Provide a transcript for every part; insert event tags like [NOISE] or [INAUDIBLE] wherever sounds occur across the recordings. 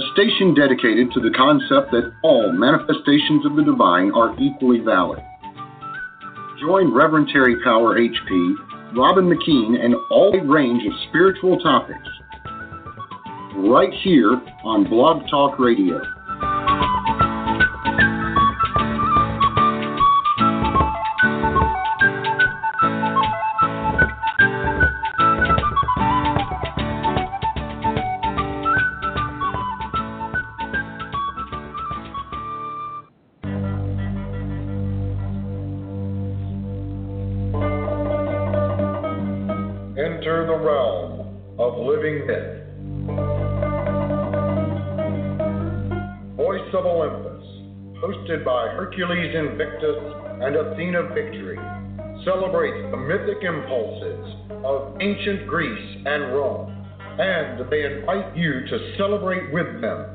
a station dedicated to the concept that all manifestations of the divine are equally valid. Join Reverend Terry Power HP, Robin McKean, and all a range of spiritual topics right here on Blog Talk Radio. Hercules Invictus and Athena Victory celebrates the mythic impulses of ancient Greece and Rome, and they invite you to celebrate with them.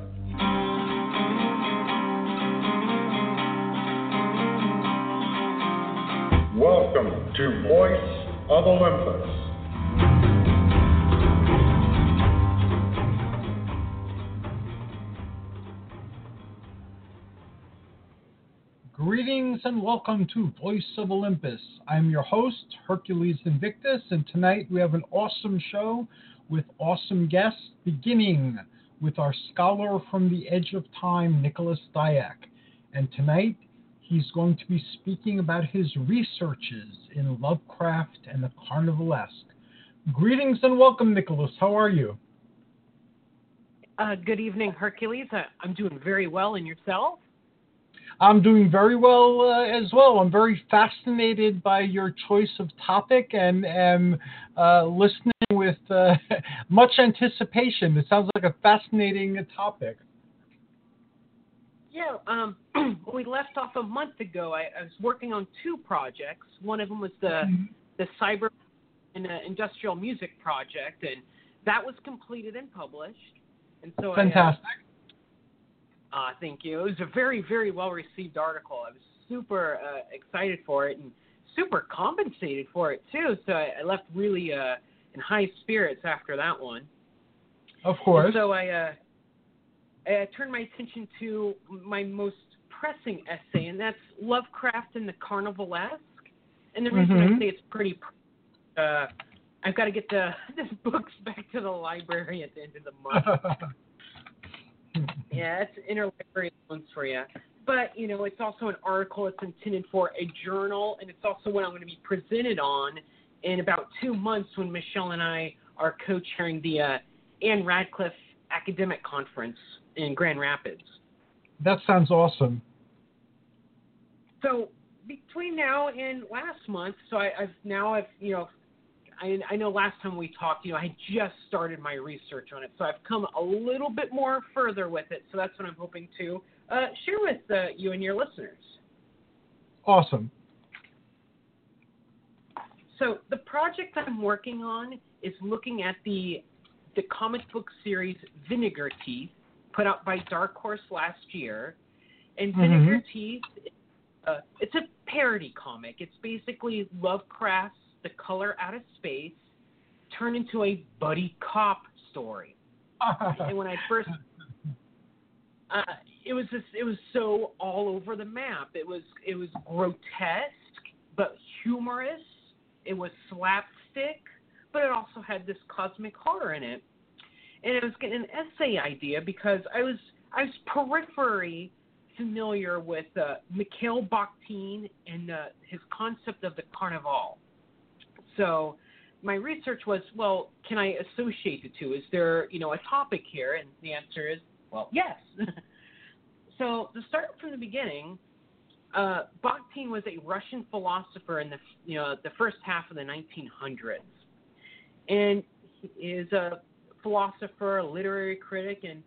Welcome to Voice of Olympus. Greetings and welcome to Voice of Olympus. I'm your host, Hercules Invictus, and tonight we have an awesome show with awesome guests, beginning with our scholar from the edge of time, Nicholas Diak. And tonight he's going to be speaking about his researches in Lovecraft and the Carnivalesque. Greetings and welcome, Nicholas. How are you? Uh, good evening, Hercules. I'm doing very well, and yourself? I'm doing very well uh, as well. I'm very fascinated by your choice of topic and am uh, listening with uh, [LAUGHS] much anticipation. It sounds like a fascinating topic. Yeah, um, [CLEARS THROAT] we left off a month ago. I, I, was working on two projects. One of them was the mm-hmm. the cyber and uh, industrial music project, and that was completed and published. And so fantastic. I, uh, thank you. It was a very, very well received article. I was super uh, excited for it and super compensated for it too. So I, I left really uh, in high spirits after that one. Of course. And so I, uh, I turned my attention to my most pressing essay, and that's Lovecraft and the Carnivalesque. And the reason mm-hmm. I say it's pretty, uh, I've got to get the [LAUGHS] this books back to the library at the end of the month. [LAUGHS] yeah, it's interlibrary loans for you. But you know, it's also an article. It's intended for a journal, and it's also what I'm going to be presented on in about two months when Michelle and I are co-chairing the uh, Ann Radcliffe Academic Conference in Grand Rapids. That sounds awesome. So between now and last month, so I, I've now I've you know I, I know last time we talked, you know, I just started my research on it, so I've come a little bit more further with it. So that's what I'm hoping to uh, share with uh, you and your listeners. Awesome. So the project I'm working on is looking at the the comic book series Vinegar Teeth, put out by Dark Horse last year, and mm-hmm. Vinegar Teeth. Uh, it's a parody comic. It's basically Lovecraft's the color out of space turned into a buddy cop story. [LAUGHS] and when I first, uh, it was just, it was so all over the map. It was it was grotesque but humorous. It was slapstick, but it also had this cosmic horror in it. And it was getting an essay idea because I was I was periphery familiar with uh, Mikhail Bakhtin and uh, his concept of the carnival. So, my research was, well, can I associate the two? Is there, you know, a topic here? And the answer is, well, yes. [LAUGHS] so to start from the beginning, uh, Bakhtin was a Russian philosopher in the, you know, the first half of the 1900s, and he is a philosopher, a literary critic, and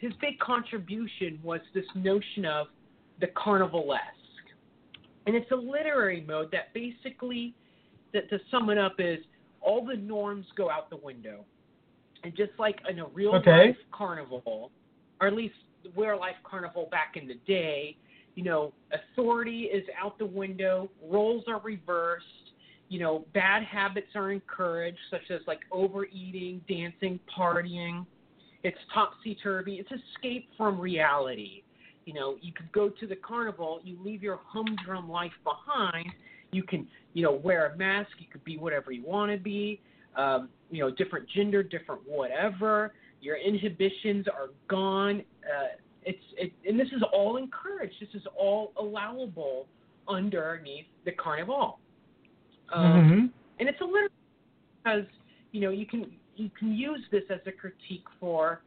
his big contribution was this notion of the carnivalesque. And it's a literary mode that basically, that to sum it up, is all the norms go out the window. And just like in a real Okay. life carnival, or at least real life carnival back in the day, you know, authority is out the window, roles are reversed, you know, bad habits are encouraged, such as like overeating, dancing, partying. It's topsy turvy. It's escape from reality. You know, you could go to the carnival, you leave your humdrum life behind. You can, you know, wear a mask. You could be whatever you want to be. Um, you know, different gender, different whatever. Your inhibitions are gone. Uh, it's it, and this is all encouraged. This is all allowable underneath the carnival. Um, hmm and it's a little because you know you can you can use this as a critique for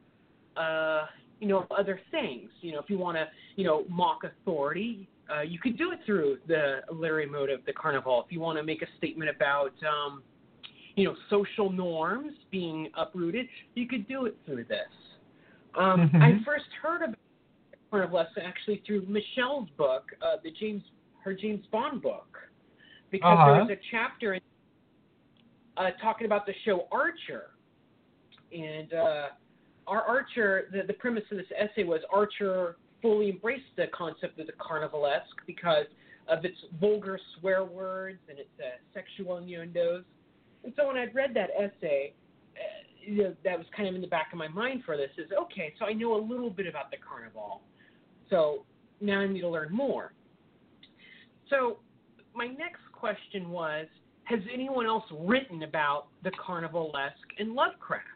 uh, you know other things. You know, if you want to you know mock authority, uh, you could do it through the literary mode of the carnival. If you want to make a statement about um, you know social norms being uprooted, you could do it through this. Um, Mhm. I first heard about carnivalesque actually through Michelle's book, uh, the James her James Bond book, because Uh-huh. there was a chapter in uh, talking about the show Archer, and uh, our Archer, the, the premise of this essay was Archer fully embraced the concept of the carnivalesque because of its vulgar swear words and its uh, sexual innuendos. And so when I'd read that essay, uh, you know, that was kind of in the back of my mind for this is okay, so I know a little bit about the carnival. So now I need to learn more. So my next question was Has anyone else written about the carnivalesque in Lovecraft?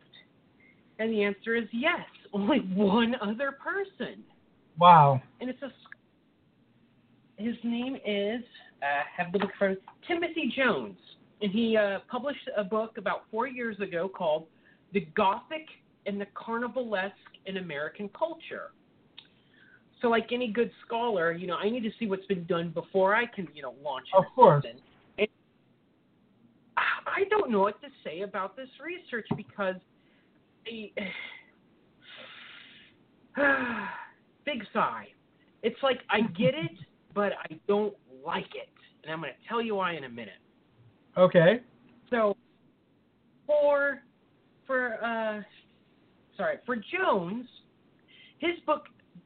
And the answer is yes, [LAUGHS] only one other person. Wow. And it's a. His name is, uh, have to look for Timothy Jones. And he uh, published a book about four years ago called The Gothic and the Carnivalesque in American Culture. So, like any good scholar, you know, I need to see what's been done before I can, you know, launch Of course. And I don't know what to say about this research because the big sigh. It's like I get it, [LAUGHS] but I don't like it, and I'm going to tell you why in a minute. Okay. So for for uh sorry, for Jones, his book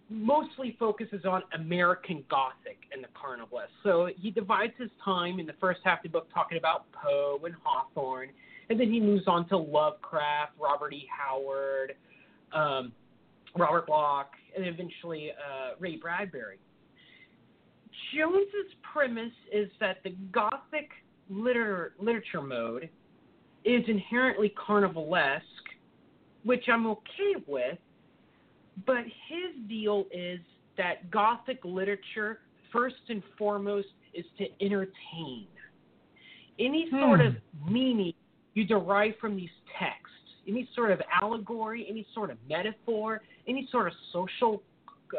mostly focuses on American Gothic and the Carnivalesque. So he divides his time in the first half of the book talking about Poe and Hawthorne, and then he moves on to Lovecraft, Robert E. Howard, um, Robert Bloch, and eventually uh, Ray Bradbury. Jones's premise is that the Gothic liter- literature mode is inherently carnivalesque, which I'm okay with, but his deal is that Gothic literature, first and foremost, is to entertain. Any sort Hmm. of meaning you derive from these texts, any sort of allegory, any sort of metaphor, any sort of social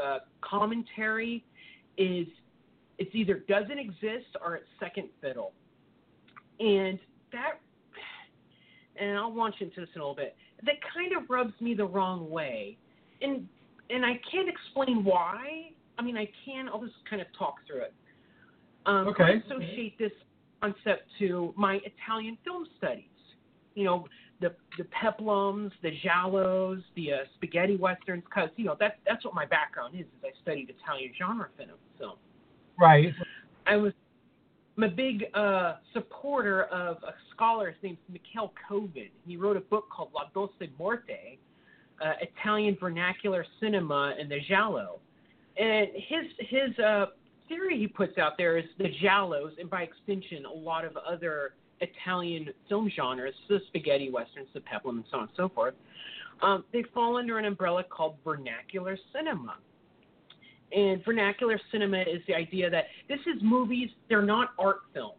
uh, commentary is it's either doesn't exist or it's second fiddle. And that and I'll launch into this in a little bit. That kind of rubs me the wrong way. And and I can't explain why. I mean I can, I'll just kind of talk through it. Um, Okay. I associate this concept to my Italian film studies. You know, the the peplums, the giallos, the uh, spaghetti westerns, because you know that's that's what my background is. Is I studied Italian genre film. So Right. I was I'm a big uh, supporter of a scholar. His name's Mikel Koven. He wrote a book called La Dolce Morte, uh, Italian vernacular cinema and the giallo. And his his uh, theory he puts out there is the giallos, and by extension, a lot of other Italian film genres, the spaghetti westerns, the peplum, and so on and so forth. Um, they fall under an umbrella called vernacular cinema. And vernacular cinema is the idea that this is movies, they're not art films.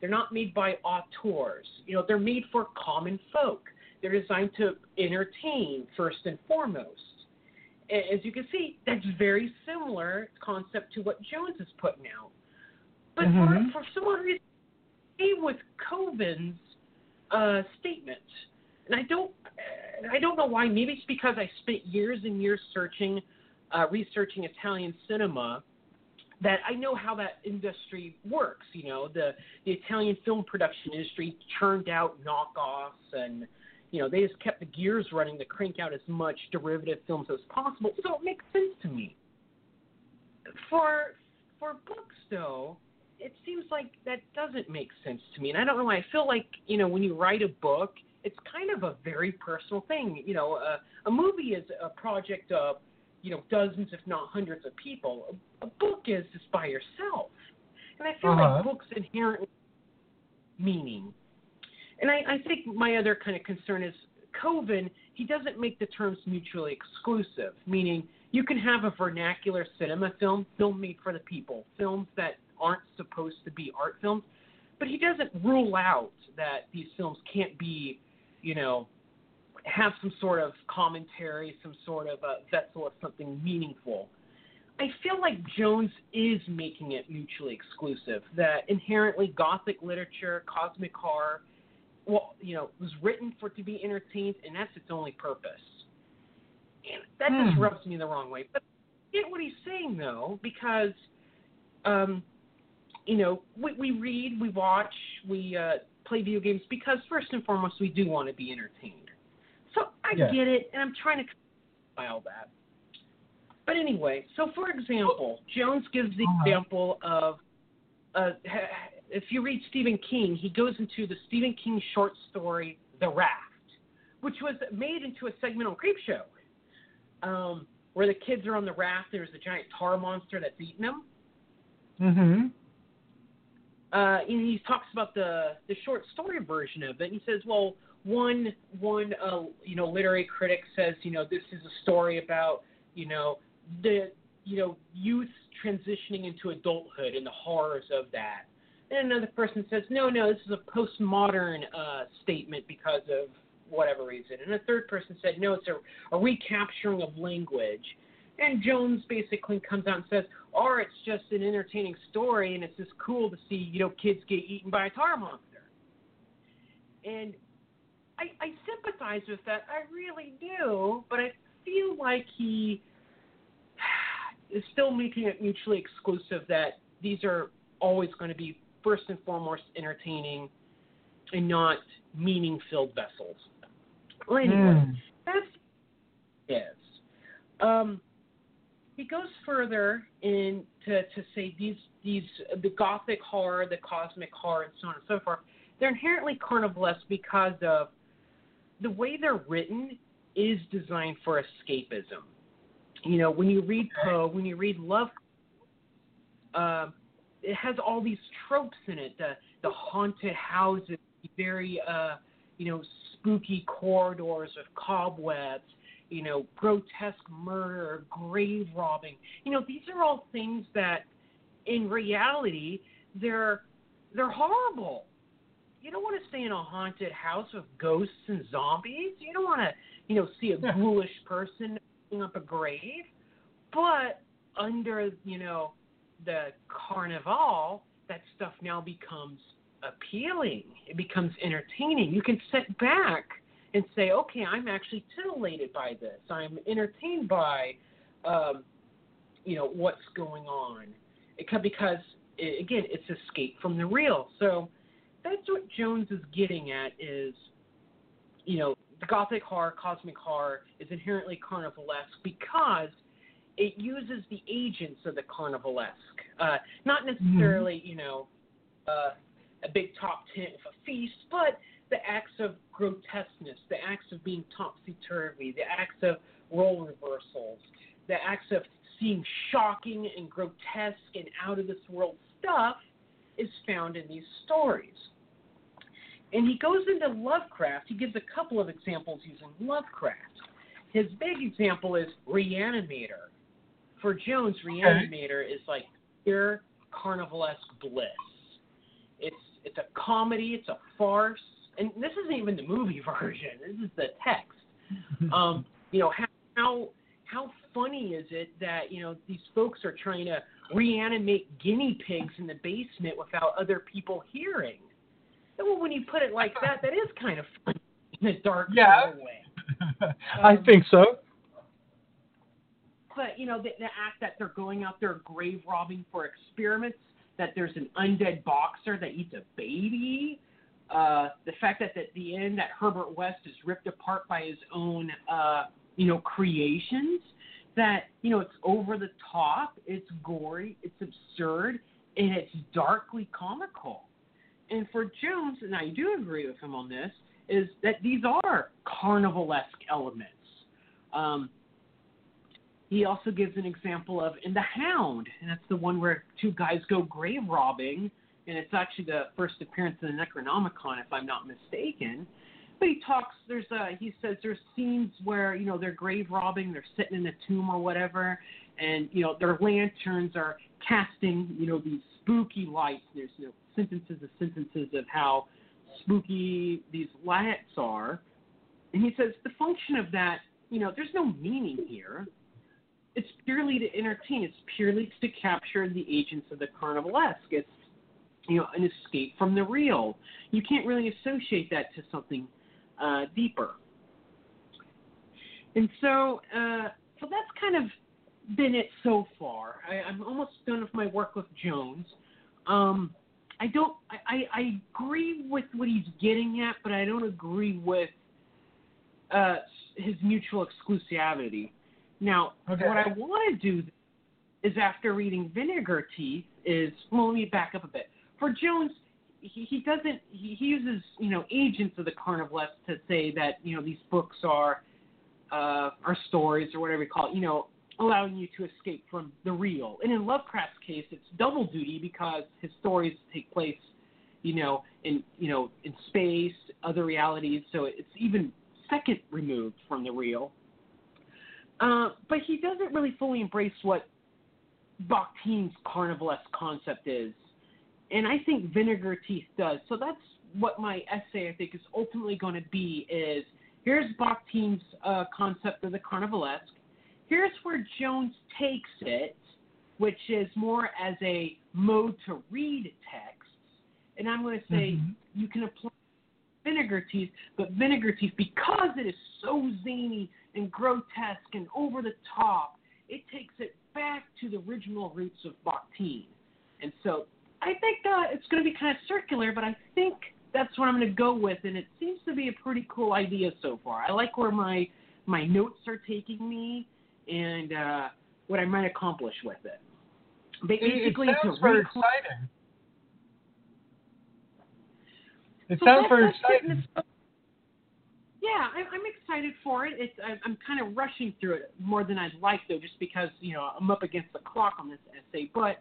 They're not made by auteurs. You know, they're made for common folk. They're designed to entertain first and foremost. As you can see, that's very similar concept to what Jones is putting out. But Mhm. for, for some reason, same with Koven's uh, statement, and I don't, I don't know why. Maybe it's because I spent years and years searching, uh, researching Italian cinema, that I know how that industry works. You know, the the Italian film production industry churned out knockoffs, and you know they just kept the gears running to crank out as much derivative films as possible. So it makes sense to me. For for books, though, it seems like that doesn't make sense to me, and I don't know why. I feel like you know when you write a book, it's kind of a very personal thing. You know, uh, a movie is a project of you know dozens, if not hundreds, of people. A, a book is just by yourself, and I feel Uh-huh. like books inherently meaning. And I, I think my other kind of concern is Koven. He doesn't make the terms mutually exclusive, meaning you can have a vernacular cinema film, film made for the people, films that aren't supposed to be art films, but he doesn't rule out that these films can't be, you know, have some sort of commentary, some sort of a vessel of something meaningful. I feel like Jones is making it mutually exclusive. That inherently gothic literature, cosmic horror, well, you know, was written for to be entertained, and that's its only purpose. And that just Hmm. rubs me the wrong way. But I get what he's saying though, because, um, you know, we, we read, we watch, we uh, play video games because first and foremost we do want to be entertained. So I Yeah. get it, and I'm trying to file that. But anyway, so for example, Jones gives the Uh-huh. example of uh, if you read Stephen King, he goes into the Stephen King short story The Raft, which was made into a segment on Creepshow, um, where the kids are on the raft. There's a giant tar monster that's eating them. Mm-hmm. Uh, and he talks about the the short story version of it. And he says, well, one one uh, you know literary critic says, you know, this is a story about you know the you know youth transitioning into adulthood and the horrors of that. And another person says, no, no, this is a postmodern uh, statement because of whatever reason. And a third person said, no, it's a, a recapturing of language. And Jones basically comes out and says, or it's just an entertaining story and it's just cool to see, you know, kids get eaten by a tar monster. And I, I sympathize with that. I really do. But I feel like he is still making it mutually exclusive that these are always going to be first and foremost entertaining and not meaning filled vessels. Well, anyway, Mm. that's is. Um, he goes further in to, to say these these the gothic horror, the cosmic horror, and so on and so forth. They're inherently carnivalesque because of the way they're written is designed for escapism. You know, when you read Poe, when you read Love, uh, it has all these tropes in it. The the haunted houses, very uh, you know spooky corridors with cobwebs, you know, grotesque murder, grave robbing. You know, these are all things that in reality they're they're horrible. You don't want to stay in a haunted house with ghosts and zombies. You don't want to, you know, see a ghoulish person up a grave. But under, you know, the carnival, that stuff now becomes appealing. It becomes entertaining. You can sit back and say, okay, I'm actually titillated by this. I'm entertained by, um, you know, what's going on. It could, because i again, it's escape from the real. So that's what Jones is getting at is, you know, the gothic horror, cosmic horror is inherently carnivalesque because it uses the agents of the carnivalesque, uh, not necessarily, you know, uh, a big top tent with a feast, but the acts of grotesqueness, the acts of being topsy turvy, the acts of role reversals, the acts of seeing shocking and grotesque and out of this world stuff is found in these stories. And he goes into Lovecraft. He gives a couple of examples using Lovecraft. His big example is Reanimator. For Jones, Reanimator is like pure carnivalesque bliss. It's it's a comedy, it's a farce, and this isn't even the movie [LAUGHS] version. This is the text. [LAUGHS] Um, you know how how how funny is it that you know these folks are trying to reanimate guinea pigs in the basement without other people hearing? Well, when you put it like that, that is kind of funny in a dark Yeah. way. [LAUGHS] I think so. But you know, the, the act that they're going out there grave robbing for experiments, that there's an undead boxer that eats a baby, uh, the fact that at the end that Herbert West is ripped apart by his own, uh, you know, creations. That you know, it's over the top, it's gory, it's absurd, and it's darkly comical. And for Jones, and I do agree with him on this, is that these are carnivalesque elements. Um, he also gives an example of in The Hound, and that's the one where two guys go grave robbing, and it's actually the first appearance in the Necronomicon, if I'm not mistaken. But he talks. There's a. He says there's scenes where you know they're grave robbing, they're sitting in a tomb or whatever, and you know their lanterns are casting you know these spooky lights. There's you know sentences of sentences of how spooky these lights are, and he says the function of that. You know, there's no meaning here it's purely to entertain. It's purely to capture the agents of the carnivalesque. It's you know an escape from the real. You can't really associate that to something uh, deeper. And so, uh, so that's kind of been it so far. I, I'm almost done with my work with Jones. Um, I don't. I, I, I agree with what he's getting at, but I don't agree with uh, his mutual exclusivity. Now, Okay. what I want to do is after reading Vinegar Teeth is well, let me back up a bit. For Jones, he, he doesn't he, he uses you know agents of the carnivalesque to say that you know these books are uh, are stories or whatever you call it. You know, allowing you to escape from the real. And in Lovecraft's case, it's double duty because his stories take place, you know, in you know in space, other realities. So it's even second removed from the real. Uh, but he doesn't really fully embrace what Bakhtin's carnivalesque concept is. And I think Vinegar Teeth does. So that's what my essay, I think, is ultimately going to be is here's Bakhtin's uh, concept of the carnivalesque. Here's where Jones takes it, which is more as a mode to read texts. And I'm going to say Mhm. you can apply Vinegar Teeth, but Vinegar Teeth, because it is so zany and grotesque and over the top, it takes it back to the original roots of Bakhtin. And so I think uh, it's going to be kind of circular, but I think that's what I'm going to go with, and it seems to be a pretty cool idea so far. I like where my my notes are taking me and uh, what I might accomplish with it. Ba- It, it Basically, sounds very reclaim- exciting. It So sounds very exciting. Yeah, I, I'm excited for it. It's I, I'm kind of rushing through it more than I'd like, though, just because you know I'm up against the clock on this essay. But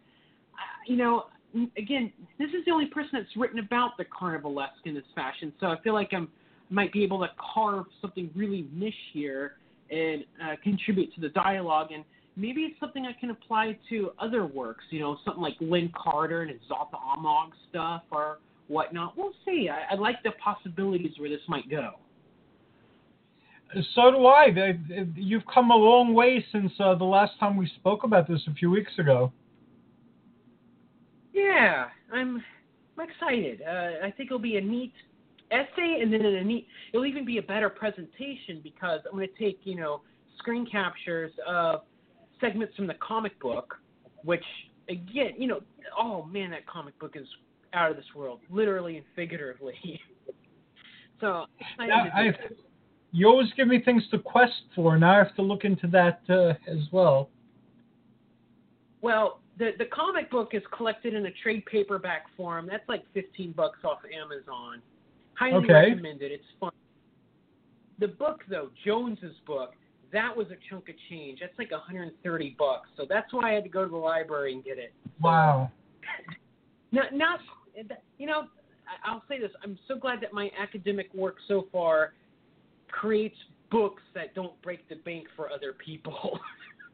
uh, you know, again, this is the only person that's written about the carnivalesque in this fashion, so I feel like I'm might be able to carve something really niche here and uh, contribute to the dialogue and. Maybe it's something I can apply to other works, you know, something like Lin Carter and Zotha Amog stuff or whatnot. We'll see. I, I like the possibilities where this might go. So do I. You've come a long way since uh, the last time we spoke about this a few weeks ago. Yeah, I'm I'm excited. Uh, I think it'll be a neat essay, and then a neat. It'll even be a better presentation because I'm going to take you know screen captures of segments from the comic book, which again, you know, oh man, that comic book is out of this world, literally and figuratively. [LAUGHS] so excited Now, to do I, you always give me things to quest for. Now I have to look into that uh, as well. Well, the the comic book is collected in a trade paperback form. That's like fifteen bucks off Amazon. Highly Okay. recommended. It's fun. The book though, Jones's book, that was a chunk of change. That's like 130 bucks. So that's why I had to go to the library and get it. Wow. [LAUGHS] Not not you know, I- I'll say this. I'm so glad that my academic work so far creates books that don't break the bank for other people. [LAUGHS]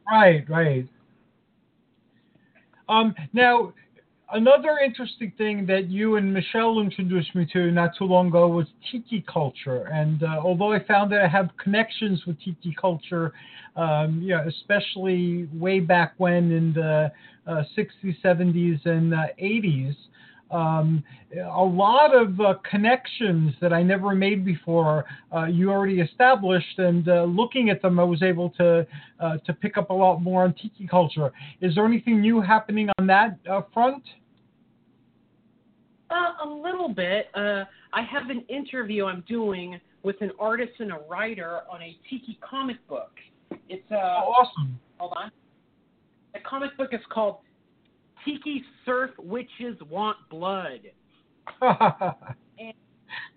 Right, right. Um, now, another interesting thing that you and Michelle introduced me to not too long ago was tiki culture. And uh, although I found that I have connections with tiki culture, um, know, especially way back when in the uh, 60s, 70s, and uh, 80s, um, a lot of uh, connections that I never made before uh, you already established, and uh, looking at them, I was able to uh, to pick up a lot more on tiki culture. Is there anything new happening on that uh, front? Uh, a little bit. Uh, I have an interview I'm doing with an artist and a writer on a tiki comic book. It's uh, oh, awesome. Hold on. The comic book is called Tiki Surf Witches Want Blood. [LAUGHS] and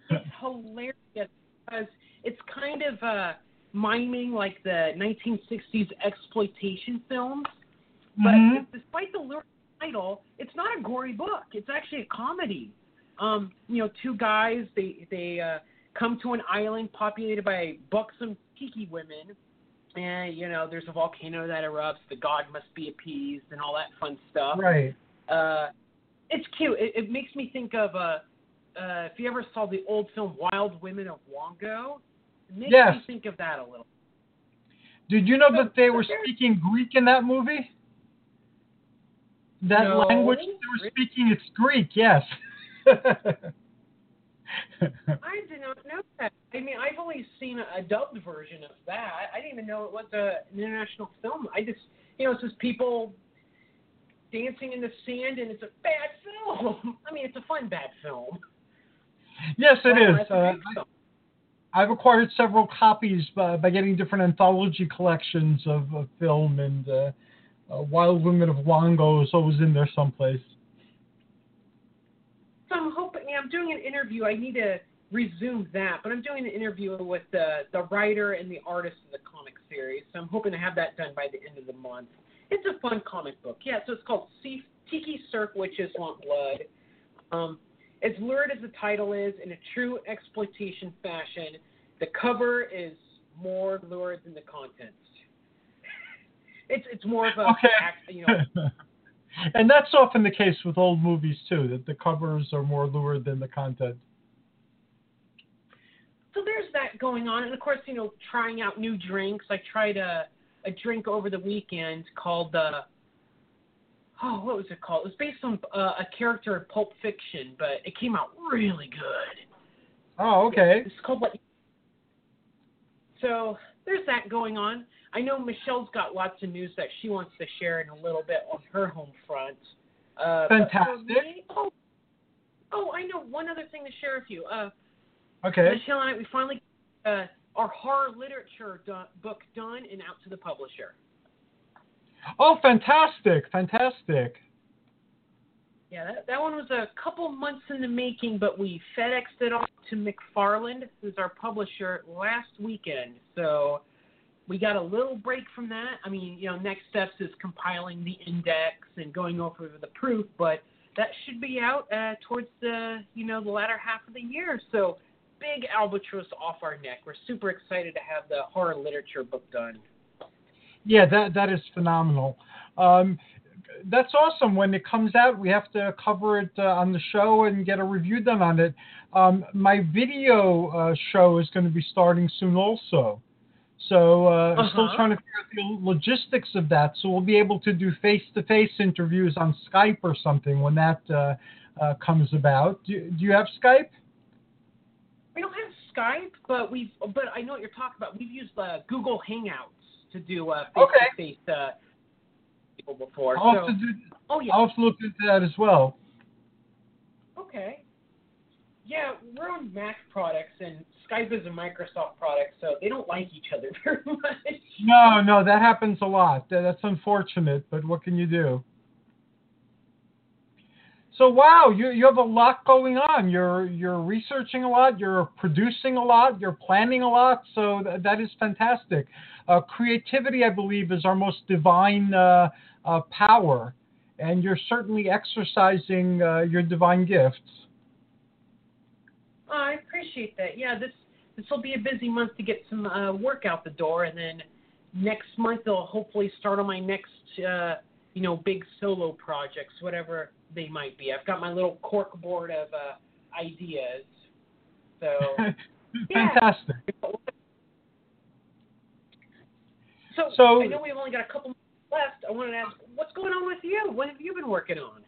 it's hilarious because it's kind of uh, miming like the 1960s exploitation films. But Mhm. despite the lyric title, it's not a gory book. It's actually a comedy. Um, you know, two guys they they uh, come to an island populated by buxom tiki women, and you know there's a volcano that erupts. The god must be appeased, and all that fun stuff. right. Uh, it's cute. It, it makes me think of uh, uh, if you ever saw the old film Wild Women of Wongo. It makes Yes. me think of that a little. Did you know So- that they so were there's- speaking Greek in that movie? That No, language they were speaking, it's Greek, yes. [LAUGHS] I did not know that. I mean, I've only seen a, a dubbed version of that. I didn't even know it was a, an international film. I just, you know, it's just people dancing in the sand, and it's a bad film. [LAUGHS] I mean, it's a fun bad film. yes, it Wow, is. Uh. I've acquired several copies by, by getting different anthology collections of, of film, and uh, uh, Wild Women of Wongo is always in there someplace. So I'm hoping. I'm doing an interview. I need to resume that, but I'm doing an interview with the the writer and the artist of the comic series. So I'm hoping to have that done by the end of the month. It's a fun comic book. Yeah, so it's called Sea- Tiki Surf Witches Want Blood. Um, as lurid as the title is, in a true exploitation fashion, the cover is more lurid than the contents. It's it's more of a Okay. you know [LAUGHS] and that's often the case with old movies too, that the covers are more lurid than the content. so there's that going on, and of course, you know, trying out new drinks. I tried a a drink over the weekend called uh oh, what was it called? It was based on uh, a character in Pulp Fiction, but it came out really good. Oh, okay. It's called like. So there's that going on. I know Michelle's got lots of news that she wants to share in a little bit on her home front. Uh, Fantastic. me- oh, oh, I know one other thing to share with you. Uh, Okay. Michelle and I, we finally uh, our horror literature book done and out to the publisher. Oh, fantastic, fantastic. Yeah, that, that one was a couple months in the making, but we FedExed it off to McFarland, who's our publisher, last weekend. So we got a little break from that. I mean, you know, next steps is compiling the index and going over the proof, but that should be out uh, towards the, you know, the latter half of the year. So big albatross off our neck. We're super excited to have the horror literature book done. Yeah, that that is phenomenal. Um, that's awesome. When it comes out, we have to cover it uh, on the show and get a review done on it. Um, my video uh, show is going to be starting soon, also. So uh, I'm still Uh-huh. trying to figure out the logistics of that. So we'll be able to do face-to-face interviews on Skype or something when that uh, uh, comes about. Do, do you have Skype? We don't have Skype, but we've but I know what you're talking about. We've used uh, Google Hangouts to do uh, face-to-face uh, people before. I'll so, have to do. oh yeah, I'll have to look into that as well. okay. Yeah, we're on Mac products, and Skype is a Microsoft product, so they don't like each other [LAUGHS] very much. No, no, that happens a lot. That's unfortunate, but what can you do? So wow, you you have a lot going on. You're you're researching a lot. You're producing a lot. You're planning a lot. So th- that is fantastic. Uh, creativity, I believe, is our most divine uh, uh, power, and you're certainly exercising uh, your divine gifts. Oh, I appreciate that. Yeah, this this will be a busy month to get some uh, work out the door, and then next month I'll hopefully start on my next, uh, you know, big solo projects, whatever they might be. I've got my little cork board of uh, ideas. So [LAUGHS] Yeah. Fantastic. So, So- I know we've only got a couple minutes left. I wanted to ask, what's going on with you? What have you been working on?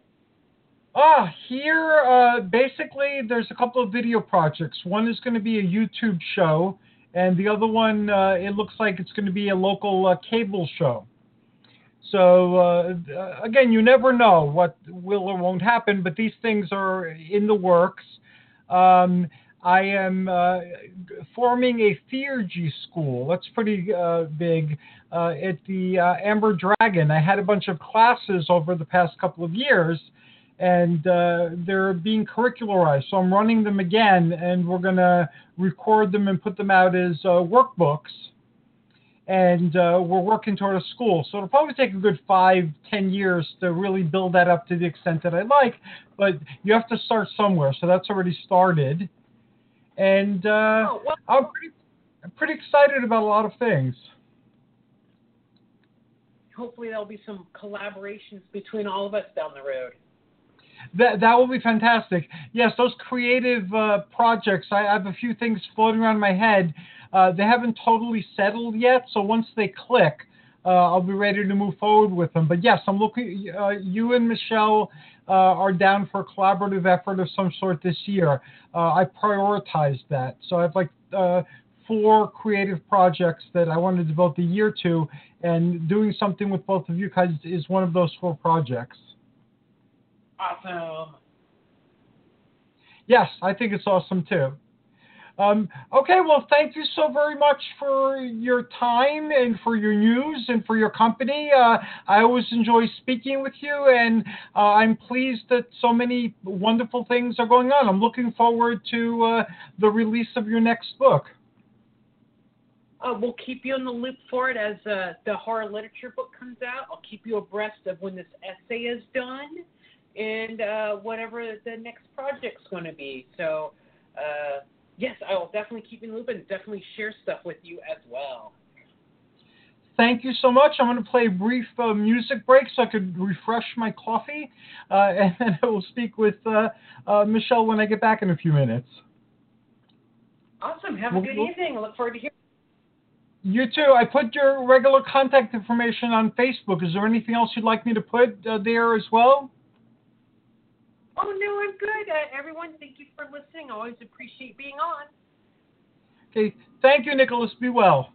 Ah, here, uh, basically, there's a couple of video projects. One is going to be a YouTube show, and the other one, uh, it looks like it's going to be a local uh, cable show. So, uh, uh, again, you never know what will or won't happen, but these things are in the works. Um, I am uh, forming a theurgy school. That's pretty big at the Amber Dragon. I had a bunch of classes over the past couple of years, and uh, they're being curricularized. So I'm running them again, and we're going to record them and put them out as uh, workbooks. And uh, we're working toward a school. So it'll probably take a good five, ten years to really build that up to the extent that I like. But you have to start somewhere. So that's already started. And uh, oh, I'm pretty, I'm pretty excited about a lot of things. hopefully there'll be some collaborations between all of us down the road. That that will be fantastic. Yes, those creative uh, projects. I have a few things floating around my head. Uh, they haven't totally settled yet, so once they click, uh, I'll be ready to move forward with them. But yes, I'm looking. Uh, you and Michelle uh, are down for a collaborative effort of some sort this year. Uh, I prioritized that, so I have like four creative projects that I want to devote the year to, and doing something with both of you guys is one of those four projects. Awesome. Yes, I think it's awesome too. Um, okay, well, thank you so very much for your time and for your news and for your company. Uh, I always enjoy speaking with you, and uh, I'm pleased that so many wonderful things are going on. I'm looking forward to uh, the release of your next book. Uh, we'll keep you in the loop for it as uh, the horror literature book comes out. I'll keep you abreast of when this essay is done and uh, whatever the next project's going to be. So, uh, yes, I will definitely keep you in loop and definitely share stuff with you as well. Thank you so much. I'm going to play a brief uh, music break so I could refresh my coffee, uh, [LAUGHS] and then I will speak with uh, uh, Michelle when I get back in a few minutes. Awesome. Have a good Well- evening. I look forward to hearing. You too. I put your regular contact information on Facebook. Is there anything else you'd like me to put uh, there as well? Oh, no, I'm good. Uh, everyone, thank you for listening. I always appreciate being on. Okay. Thank you, Nicholas. Be well.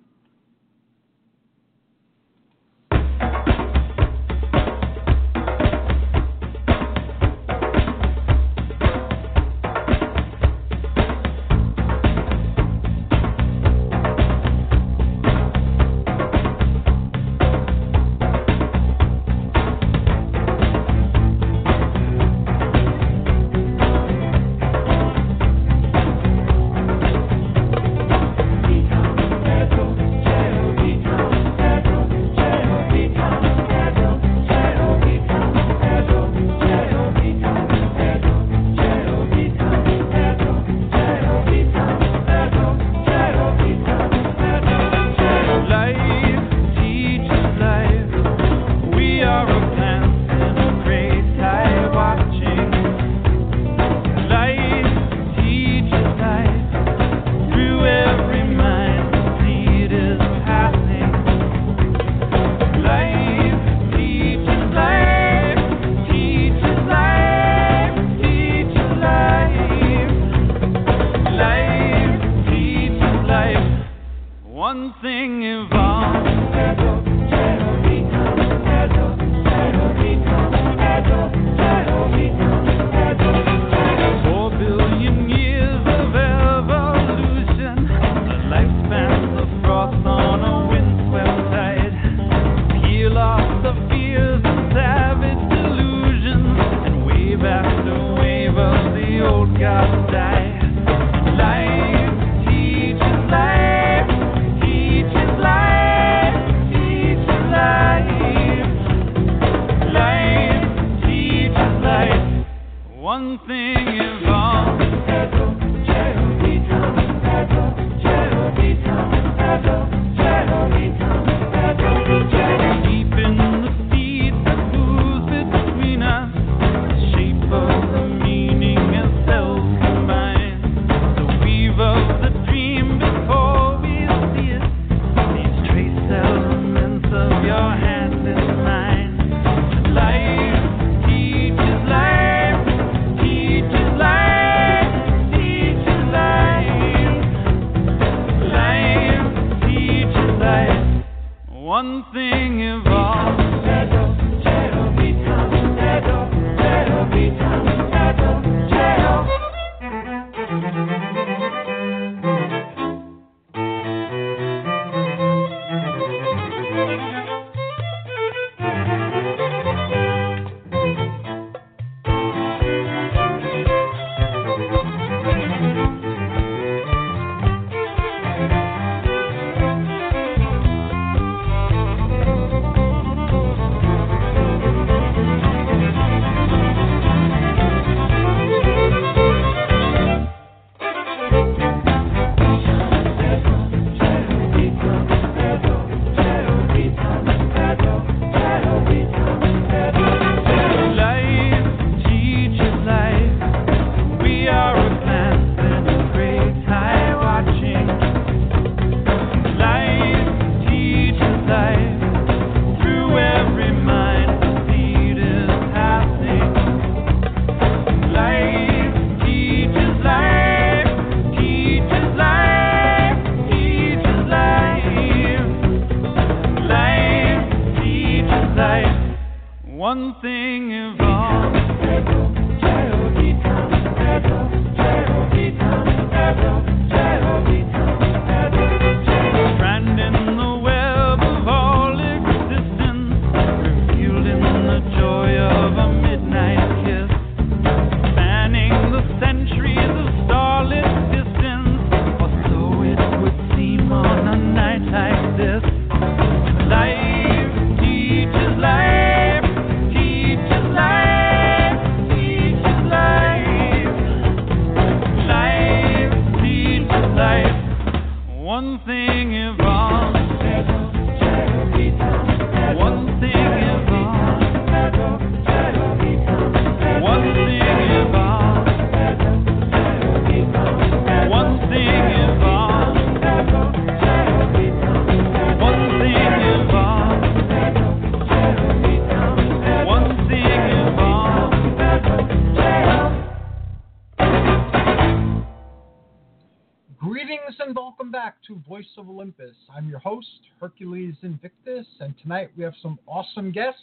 Tonight we have some awesome guests.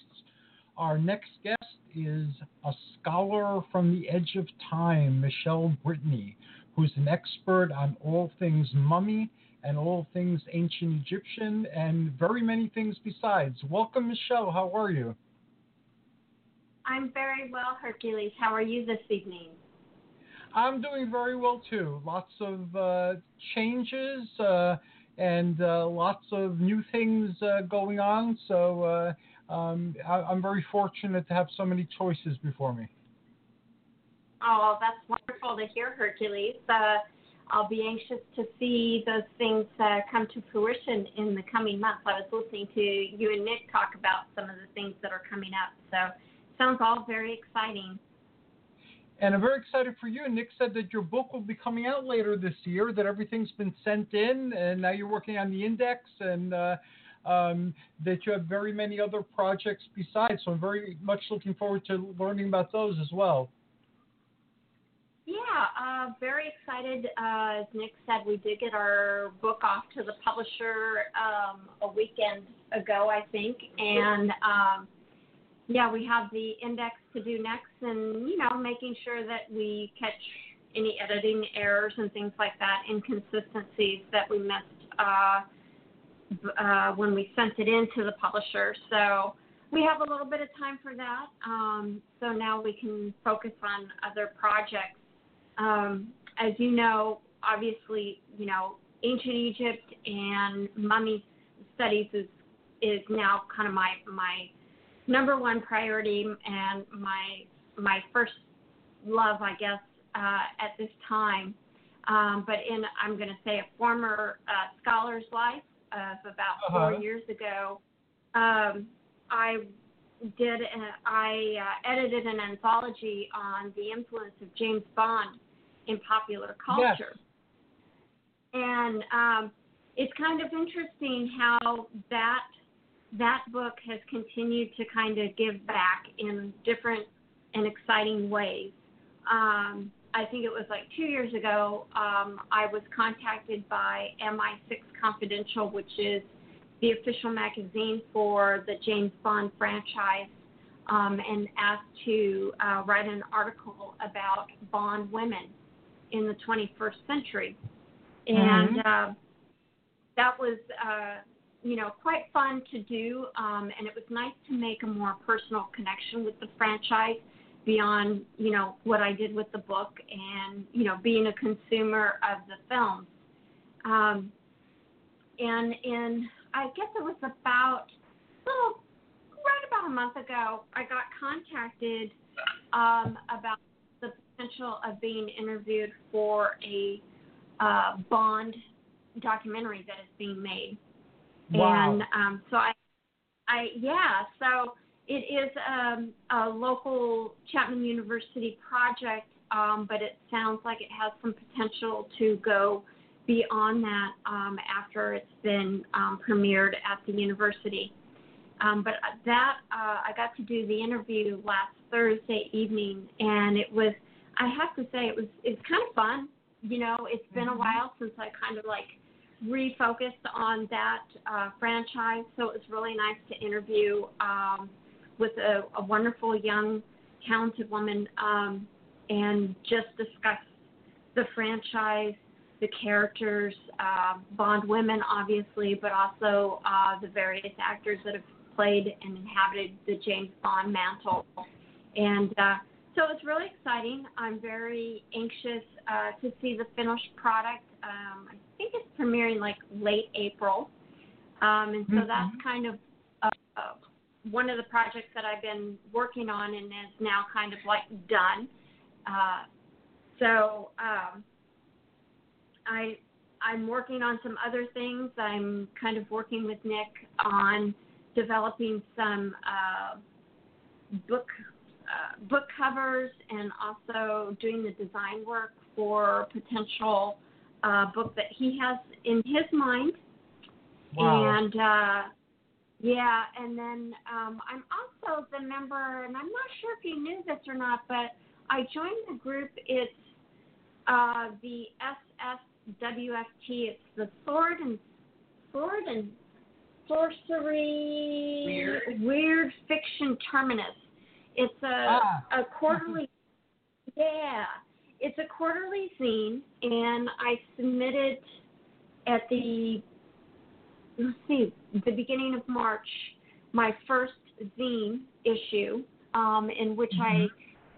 Our next guest is a scholar from the edge of time, Michele Brittany, who's an expert on all things mummy and all things ancient Egyptian and very many things besides. Welcome, Michele. How are you? I'm very well, Hercules. How are you this evening? I'm doing very well too. Lots of uh, changes uh, and uh, lots of new things uh, going on. So uh, um, I- I'm very fortunate to have so many choices before me. Oh, that's wonderful to hear, Hercules. Uh, I'll be anxious to see those things uh, come to fruition in the coming months. I was listening to you and Nick talk about some of the things that are coming up. So sounds all very exciting. And I'm very excited for you. Nick said that your book will be coming out later this year, that everything's been sent in, and now you're working on the index, and uh, um, that you have very many other projects besides. So I'm very much looking forward to learning about those as well. Yeah, uh, very excited. Uh, as Nick said, we did get our book off to the publisher um, a weekend ago, I think, and um, yeah, we have the index to do next, and you know, making sure that we catch any editing errors and things like that, inconsistencies that we missed uh, uh, when we sent it in to the publisher. So we have a little bit of time for that. Um, so now we can focus on other projects. Um, as you know, obviously, you know, ancient Egypt and mummy studies is is now kind of my my number one priority and my my first love, I guess, uh, at this time. Um, but in I'm going to say a former uh, scholar's life of about four Uh-huh. years ago, um, I did a, I uh, edited an anthology on the influence of James Bond in popular culture. yes. And um, it's kind of interesting how that that book has continued to kind of give back in different and exciting ways. Um, I think it was like two years ago. Um, I was contacted by MI6 Confidential, which is the official magazine for the James Bond franchise um, and asked to uh, write an article about Bond women in the 21st century. And uh, that was, uh, you know, quite fun to do. Um, and it was nice to make a more personal connection with the franchise beyond, you know, what I did with the book and, you know, being a consumer of the films. Um, and in, I guess it was about, little, right about a month ago, I got contacted um, about the potential of being interviewed for a uh, Bond documentary that is being made. Wow. And um, so I, I yeah, so it is um, a local Chapman University project, um, but it sounds like it has some potential to go beyond that um, after it's been um, premiered at the university. Um, but that uh, I got to do the interview last Thursday evening, and it was I have to say it was it's kind of fun. You know, it's been a while since I kind of like refocused on that uh, franchise, so it was really nice to interview um, with a, a wonderful young, talented woman um, and just discuss the franchise, the characters, uh, Bond women, obviously, but also uh, the various actors that have played and inhabited the James Bond mantle. And uh, so it's really exciting. I'm very anxious uh, to see the finished product. Um, think it's premiering like late April. Um, and so Mhm. that's kind of uh, uh, one of the projects that I've been working on and is now kind of like done. Uh, so um, I I'm working on some other things. I'm kind of working with Nick on developing some uh, book uh, book covers and also doing the design work for potential uh, book that he has in his mind. Wow. And uh, yeah, and then um, I'm also the member, and I'm not sure if you knew this or not, but I joined the group. It's uh, the SSWFT. It's the Sword and Sword and Sorcery Weird. Weird Fiction Terminus. It's a Ah. a quarterly. yeah, it's a quarterly zine, and I submitted at the let's see, the beginning of March, my first zine issue, um, in which I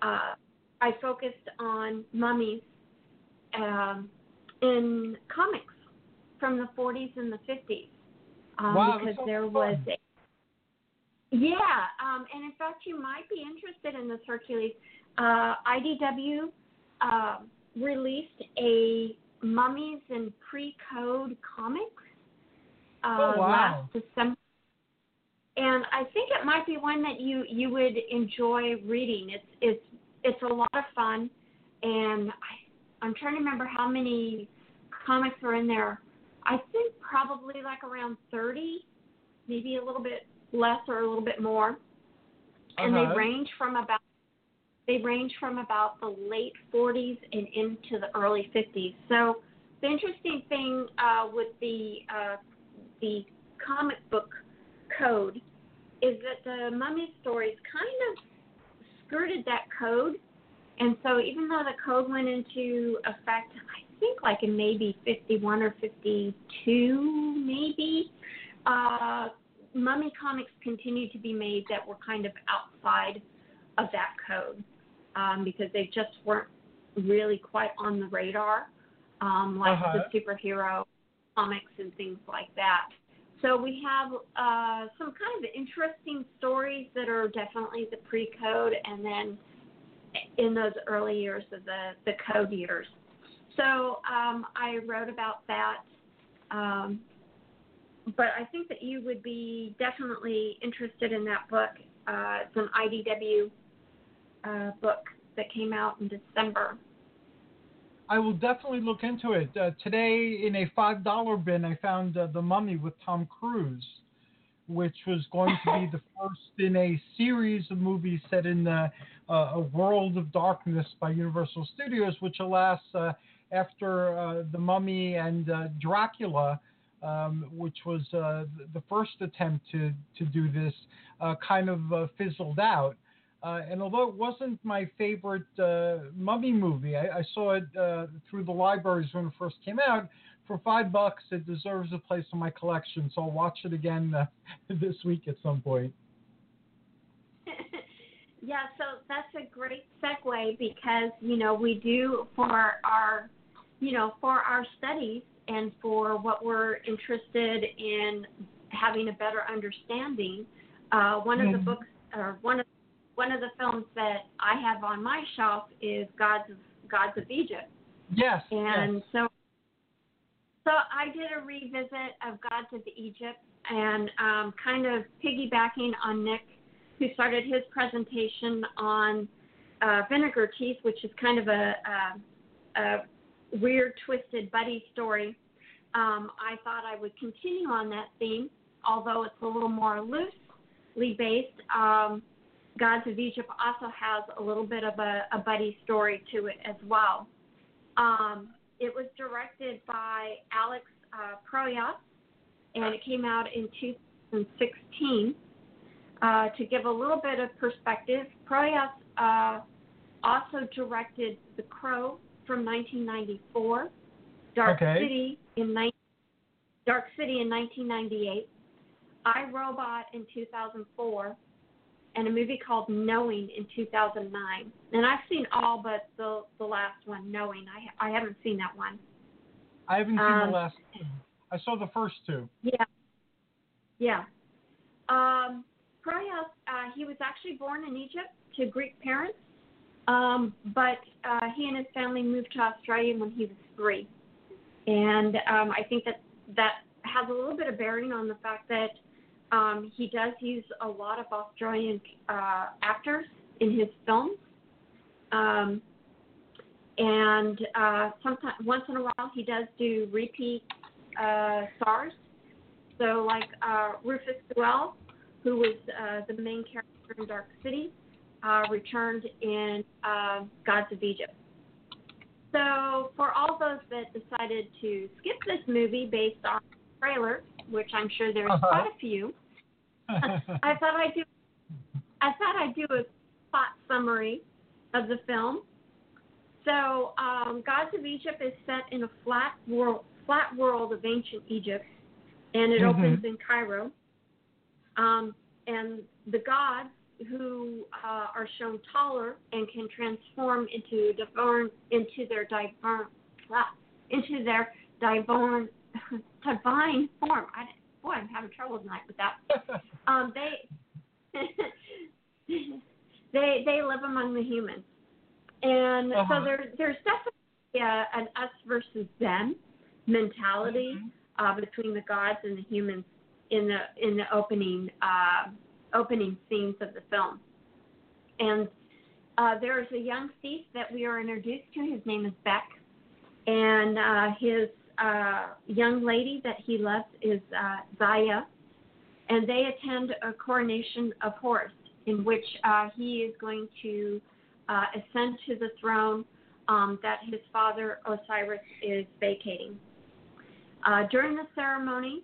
uh, I focused on mummies um, in comics from the 40s and the 50s, um, Wow, because sounds there fun. was a yeah, um, and in fact, you might be interested in this, Hercules. Uh, IDW uh, released a Mummies and Pre-Code comics uh, Oh, wow. last December, and I think it might be one that you you would enjoy reading. It's it's it's a lot of fun, and I I'm trying to remember how many comics are in there. I think probably like around thirty, maybe a little bit less or a little bit more. And Uh-huh. they range from about they range from about the late 40s and into the early 50s. So the interesting thing uh, with the uh, the comic book code is that the mummy stories kind of skirted that code, and so even though the code went into effect, I think like in maybe 51 or 52, maybe. Uh, mummy comics continued to be made that were kind of outside of that code um, because they just weren't really quite on the radar, um, like Uh-huh. the superhero comics and things like that. So we have uh, some kind of interesting stories that are definitely the pre-code, and then in those early years of the the code years. So um, I wrote about that. Um, but I think that you would be definitely interested in that book. Uh, it's an IDW uh, book that came out in December. I will definitely look into it. Uh, today, in a five dollar bin, I found uh, the Mummy with Tom Cruise, which was going to be the [LAUGHS] first in a series of movies set in the, uh, a world of darkness by Universal Studios. Which, alas, uh, after uh, the Mummy and uh, Dracula, um, which was uh, the- the first attempt to to do this, uh, kind of uh, fizzled out. Uh, and although it wasn't my favorite uh, mummy movie, I, I saw it uh, through the libraries when it first came out. For five bucks, it deserves a place in my collection, so I'll watch it again uh, [LAUGHS] this week at some point. [LAUGHS] yeah, so that's a great segue because you know we do for our, you know, for our studies and for what we're interested in having a better understanding. Uh, one of the Mhm. books or one of one of the films that I have on my shelf is Gods of Gods of Egypt. Yes. And yes. so, so I did a revisit of Gods of Egypt, and um, kind of piggybacking on Nick, who started his presentation on uh, vinegar teeth, which is kind of a, a, a weird, twisted buddy story. Um, I thought I would continue on that theme, although it's a little more loosely based. Um, Gods of Egypt also has a little bit of a, a buddy story to it as well. Um, it was directed by Alex uh, Proyas, and it came out in 2016. Uh, to give a little bit of perspective, Proyas uh, also directed The Crow from 1994, Dark Okay. City in ni- Dark City in 1998, I Robot in 2004, and a movie called Knowing in 2009. And I've seen all but the the last one, Knowing. I I haven't seen that one. I haven't seen um, the last. I saw the first two. Yeah. Yeah. Um, Proyas, uh, he was actually born in Egypt to Greek parents, um, but uh, he and his family moved to Australia when he was three. And um, I think that that has a little bit of bearing on the fact that um, he does use a lot of Australian uh, actors in his films. Um, and uh, sometimes, once in a while, he does do repeat uh, stars. So, like uh, Rufus Sewell, who was uh, the main character in Dark City, uh, returned in uh, Gods of Egypt. So, for all those that decided to skip this movie based on the trailer, which I'm sure there's Uh-huh. quite a few, I thought I'd do. I thought I'd do a plot summary of the film. So, um, Gods of Egypt is set in a flat world, flat world of ancient Egypt, and it Mhm. opens in Cairo. Um, and the gods who uh, are shown taller and can transform into divine into their divine ah, into their divine [LAUGHS] divine form. I, boy, I'm having trouble tonight with that. [LAUGHS] Um, they [LAUGHS] they they live among the humans, and Uh-huh. so there there's definitely a, an us versus them mentality uh, between the gods and the humans in the in the opening uh, opening scenes of the film. And uh, there is a young thief that we are introduced to. His name is Bek, and uh, his uh, young lady that he loves is uh, Zaya, and they attend a coronation of Horus, in which uh, he is going to uh, ascend to the throne um, that his father Osiris is vacating. Uh, during the ceremony,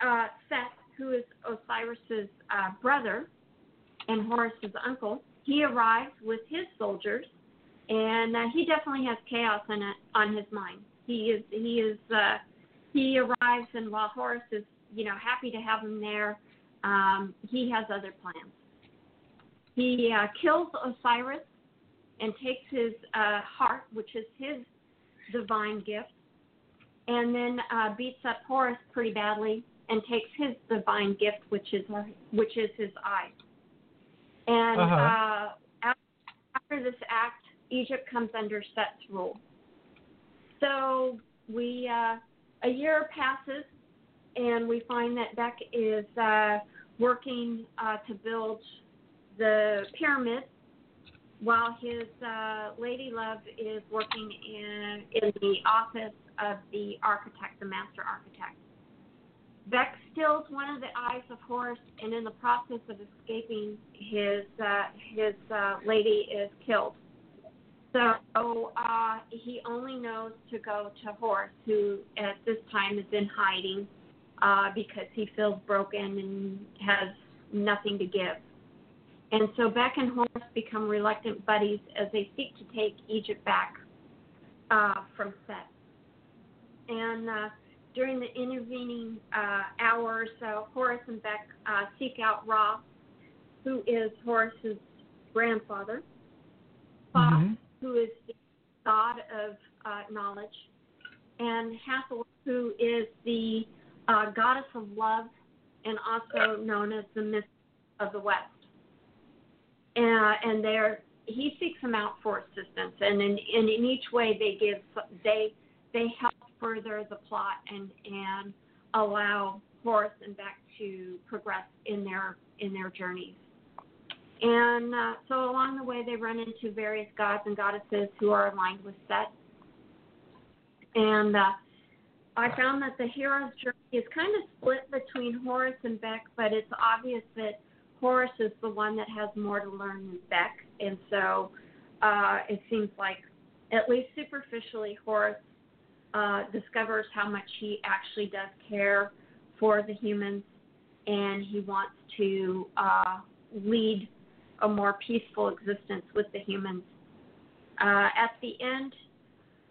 uh, Seth, who is Osiris's uh, brother and Horus's uncle, he arrives with his soldiers, and uh, he definitely has chaos in it, on his mind. He is he is uh, he arrives, and while Horus is you know happy to have him there, um, he has other plans. He uh, kills Osiris and takes his uh, heart, which is his divine gift, and then uh, beats up Horus pretty badly and takes his divine gift, which is which is his eye. And Uh-huh. uh, after, after this act, Egypt comes under Set's rule. So we uh, a year passes, and we find that Bek is uh, working uh, to build the pyramid, while his uh, lady love is working in in the office of the architect, the master architect. Bek steals one of the eyes of Horus, and in the process of escaping, his uh, his uh, lady is killed. So uh, he only knows to go to Horus, who at this time is in hiding uh, because he feels broken and has nothing to give. And so Bek and Horus become reluctant buddies as they seek to take Egypt back uh, from Set. And uh, during the intervening uh, hours, uh, Horus and Bek uh, seek out Ross, who is Horus's grandfather, Mhm. Who is the god of uh, knowledge, and Hathor, who is the uh, goddess of love and also known as the Mistress of the West. Uh, and there, he seeks them out for assistance, and in, in each way they give they they help further the plot and and allow Horus and Bek to progress in their in their journeys. And uh, so along the way, they run into various gods and goddesses who are aligned with Set. And uh, I found that the hero's journey is kind of split between Horus and Bek, but it's obvious that Horus is the one that has more to learn than Bek. And so uh, it seems like, at least superficially, Horus uh, discovers how much he actually does care for the humans and he wants to uh, lead a more peaceful existence with the humans. Uh, at the end,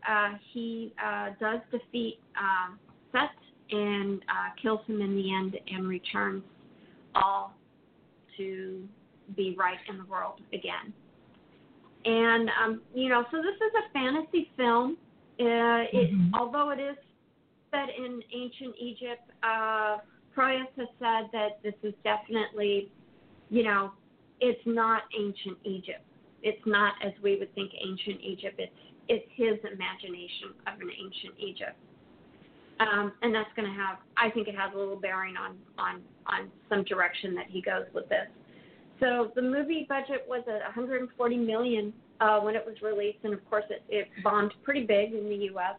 uh, he uh, does defeat uh, Set and uh, kills him in the end and returns all to be right in the world again. And um, you know, so this is a fantasy film. Uh, it, Mhm. although it is set in ancient Egypt, uh, Proyas has said that this is definitely, you know, it's not ancient Egypt. It's not as we would think ancient Egypt. It's it's his imagination of an ancient Egypt, um, and that's going to have. I think it has a little bearing on on on some direction that he goes with this. So the movie budget was at 140 million uh, when it was released, and of course it, it bombed pretty big in the U.S.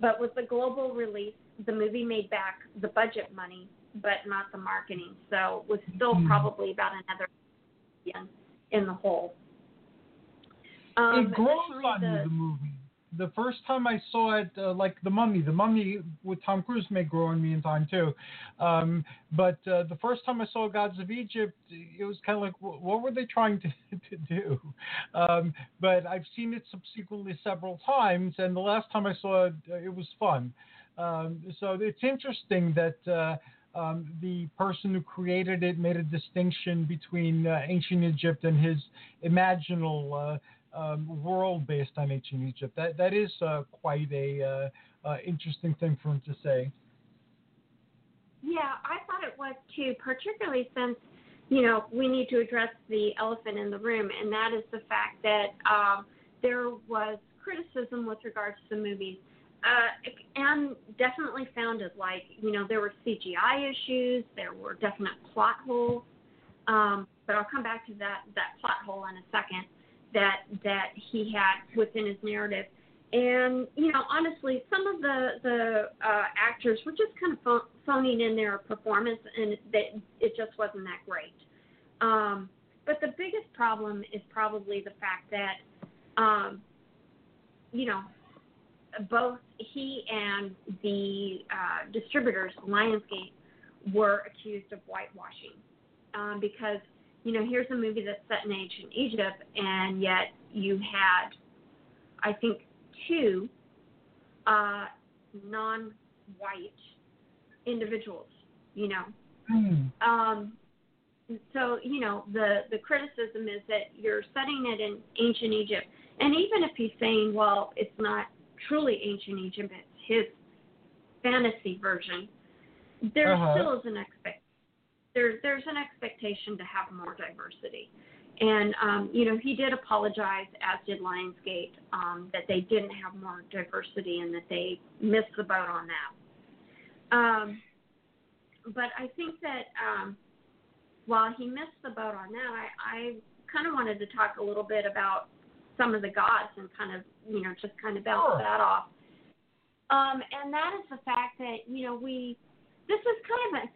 But with the global release, the movie made back the budget money, but not the marketing. So it was still Mhm. probably about another million in the whole. Um, it grows on you, the- the movie. The first time I saw it, uh, like The Mummy, The Mummy with Tom Cruise may grow on me in time too. Um, but uh, the first time I saw Gods of Egypt, it was kind of like, wh- what were they trying to, [LAUGHS] to do? Um, but I've seen it subsequently several times, and the last time I saw it, uh, it was fun. Um, so it's interesting that. Uh, um, the person who created it made a distinction between uh, ancient Egypt and his imaginal uh, um, world based on ancient Egypt. That that is uh, quite a uh, uh, interesting thing for him to say. Yeah, I thought it was too, particularly since, you know, we need to address the elephant in the room, and that is the fact that um, there was criticism with regards to the movies. Uh, and definitely founded like, you know, there were CGI issues, there were definite plot holes. Um, but I'll come back to that, that plot hole in a second that, that he had within his narrative. And you know, honestly, some of the the uh, actors were just kind of phoning in their performance, and that it just wasn't that great. Um, but the biggest problem is probably the fact that, um, you know, both he and the uh, distributors, Lionsgate, were accused of whitewashing um, because you know here's a movie that's set in ancient Egypt, and yet you had, I think, two uh, non-white individuals. You know, Hmm. um, so you know the the criticism is that you're setting it in ancient Egypt, and even if he's saying, well, it's not truly ancient Egypt, it's his fantasy version, there Uh-huh. still is an expect there there's an expectation to have more diversity. And um, you know, he did apologize, as did Lionsgate, um, that they didn't have more diversity and that they missed the boat on that. Um, but I think that um, while he missed the boat on that, I, I kind of wanted to talk a little bit about some of the gods and kind of, you know, just kind of bounce Sure. that off. Um, and that is the fact that, you know, we, this is kind of a,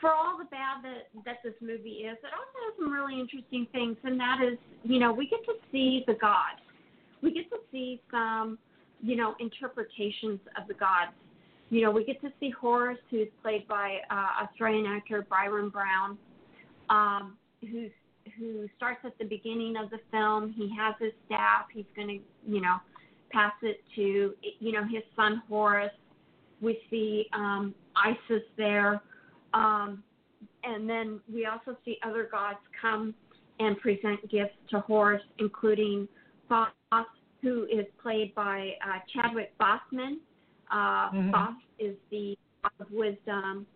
for all the bad that, that this movie is, it also has some really interesting things, and that is, you know, we get to see the gods. We get to see some, you know, interpretations of the gods. you know, we get to see Horus, who's played by uh, Australian actor Bryan Brown, um, who's who starts at the beginning of the film. He has his staff. He's going to, you know, pass it to, you know, his son Horus. We see um, Isis there. Um, and then we also see other gods come and present gifts to Horus, including Thoth, who is played by uh, Chadwick Boseman. Uh, Mhm. Thoth is the god of wisdom.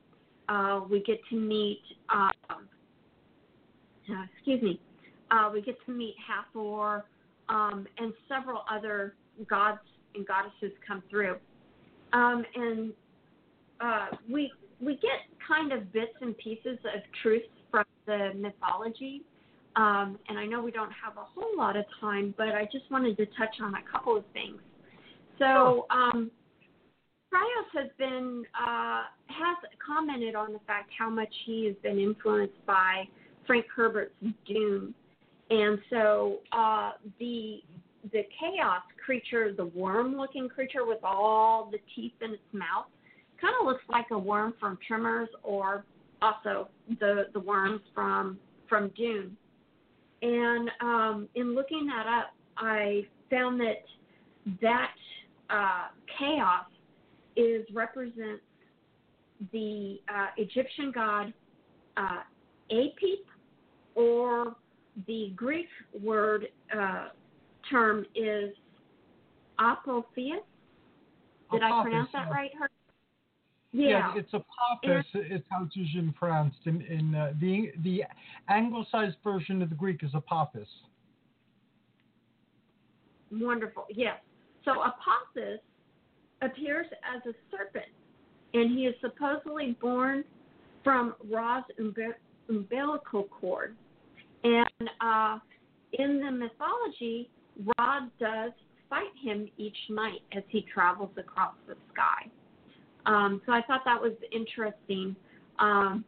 Uh, we get to meet, um, uh, excuse me, uh, we get to meet Hathor um, and several other gods and goddesses come through. Um, and uh, we we get kind of bits and pieces of truths from the mythology. Um, and I know we don't have a whole lot of time, but I just wanted to touch on a couple of things. So, um, Proyas has been uh, has commented on the fact how much he has been influenced by Frank Herbert's Dune, and so uh, the the chaos creature, the worm-looking creature with all the teeth in its mouth, kind of looks like a worm from Tremors, or also the the worms from from Dune. And um, in looking that up, I found that that uh, chaos is represents the uh, Egyptian god uh, Apep, or the Greek word uh, term is Apotheus. Did I pronounce that right? Her? Yeah, Yeah. it's Apophis. It's how it's usually pronounced. In, in uh, the the anglicized version of the Greek is Apophis. Wonderful. Yes. So Apophis appears as a serpent, and he is supposedly born from Ra's umbi- umbilical cord. And uh, in the mythology, Ra does fight him each night as he travels across the sky. Um, so I thought that was interesting. Um,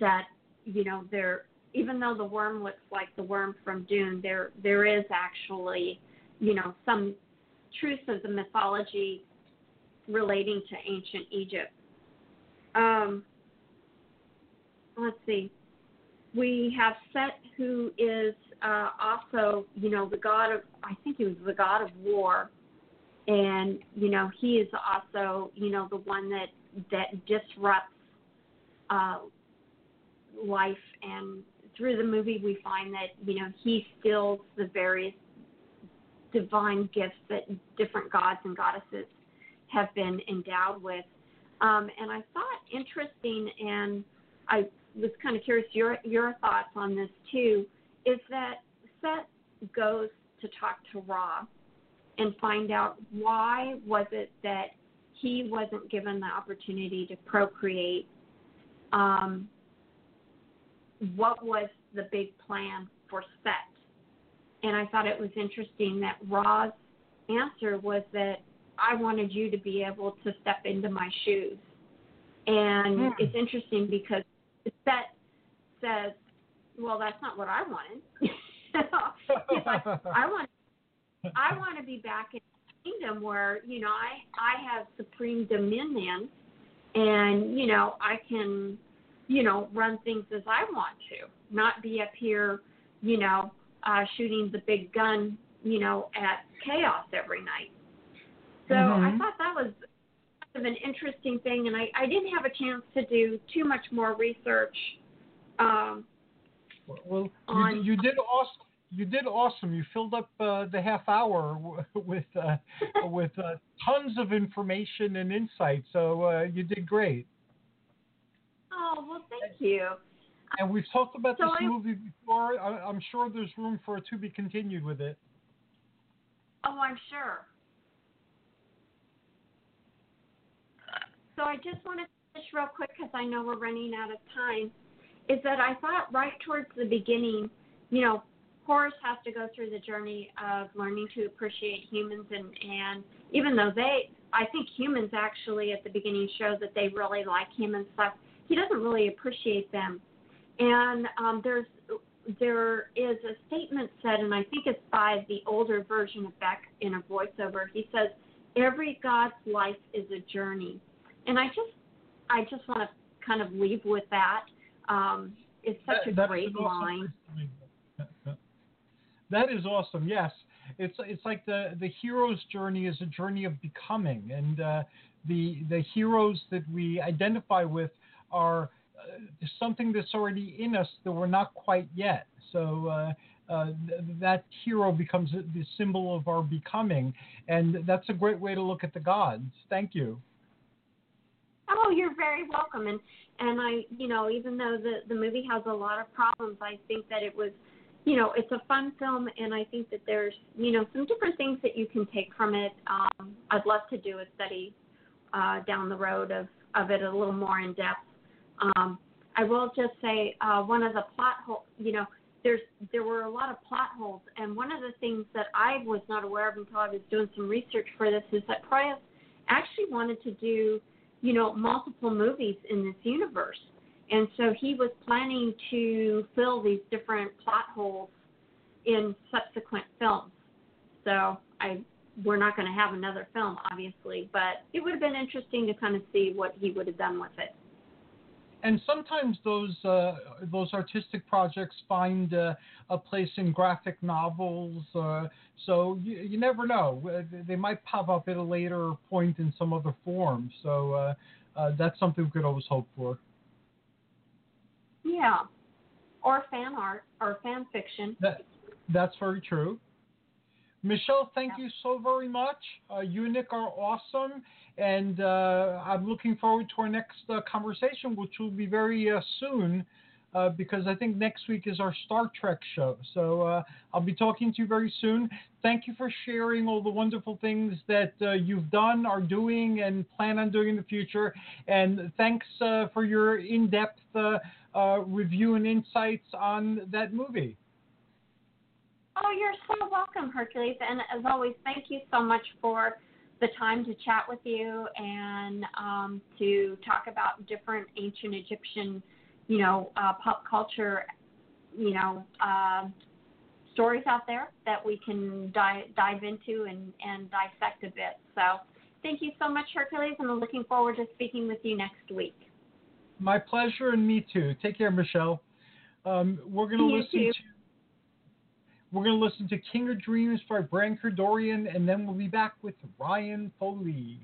that you know there, even though the worm looks like the worm from Dune, there there is actually you know some truths of the mythology relating to ancient Egypt. Um, let's see. We have Set, who is uh, also, you know, the god of, I think he was the god of war. And, you know, he is also, you know, the one that, that disrupts uh, life. And through the movie, we find that, you know, he steals the various divine gifts that different gods and goddesses have been endowed with. Um, and I thought interesting, and I was kind of curious your your thoughts on this too, is that Set goes to talk to Ra and find out why was it that he wasn't given the opportunity to procreate. Um, what was the big plan for Set? And I thought it was interesting that Ra's answer was that I wanted you to be able to step into my shoes. And Hmm. it's interesting because Set says, "Well, that's not what I wanted." [LAUGHS] Like, "I [LAUGHS] want, I want to be back in the kingdom where you know I I have supreme dominion, and you know I can, you know, run things as I want to, not be up here, you know, uh, shooting the big gun, you know, at chaos every night." So I Mhm. thought that was of an interesting thing, and I, I didn't have a chance to do too much more research. Um, Well, you, On- you did awesome. You did awesome. You filled up uh, the half hour with uh, [LAUGHS] with uh, tons of information and insight. So uh, you did great. oh well, thank you. And we've talked about So this I- movie before. I, I'm sure there's room for it to be continued with it. Oh, I'm sure. So I just want to finish real quick because I know we're running out of time. Is that I thought right towards the beginning, you know, Horus has to go through the journey of learning to appreciate humans, and and even though they, I think humans actually at the beginning show that they really like him and stuff. He doesn't really appreciate them, and um, there's there is a statement said, and I think it's by the older version of Bek in a voiceover. He says, every God's life is a journey, and I just I just want to kind of leave with that. Um, it's such That- a great awesome line. place to leave it. That is awesome. Yes, it's it's like the the hero's journey is a journey of becoming, and uh, the the heroes that we identify with are uh, something that's already in us that we're not quite yet. So. Uh, uh, th- that hero becomes the symbol of our becoming, and that's a great way to look at the gods. Thank you. Oh, you're very welcome. And and I, you know, even though the the movie has a lot of problems, I think that it was, you know, it's a fun film, and I think that there's, you know, some different things that you can take from it. Um, I'd love to do a study uh, down the road of of it a little more in depth. Um, I will just say uh, one of the plot hole, you know, there's there were a lot of plot holes, and one of the things that I was not aware of until I was doing some research for this is that Proyas actually wanted to do you know, multiple movies in this universe. And so he was planning to fill these different plot holes in subsequent films. So I we're not going to have another film, obviously, but it would have been interesting to kind of see what he would have done with it. And sometimes those uh, those artistic projects find uh, a place in graphic novels. Uh, so you, you never know; Uh, they might pop up at a later point in some other form. So uh, uh, that's something we could always hope for. Yeah. Or fan art or fan fiction. That that's very true. Michele, thank you so very much. Uh, you and Nick are awesome, and uh, I'm looking forward to our next uh, conversation, which will be very uh, soon, uh, because I think next week is our Star Trek show. So uh, I'll be talking to you very soon. Thank you for sharing all the wonderful things that uh, you've done, are doing, and plan on doing in the future. And thanks uh, for your in-depth uh, uh, review and insights on that movie. Oh, you're so welcome, Hercules. And as always, thank you so much for the time to chat with you and um, to talk about different ancient Egyptian, you know, uh, pop culture, you know, uh, stories out there that we can dive, dive into and, and dissect a bit. So thank you so much, Hercules, and I'm looking forward to speaking with you next week. My pleasure, and me too. Take care, Michele. Um, we're gonna listen too. to we're gonna listen to King of Dreams by Brian Kerdorian, and then we'll be back with Ryan Foley.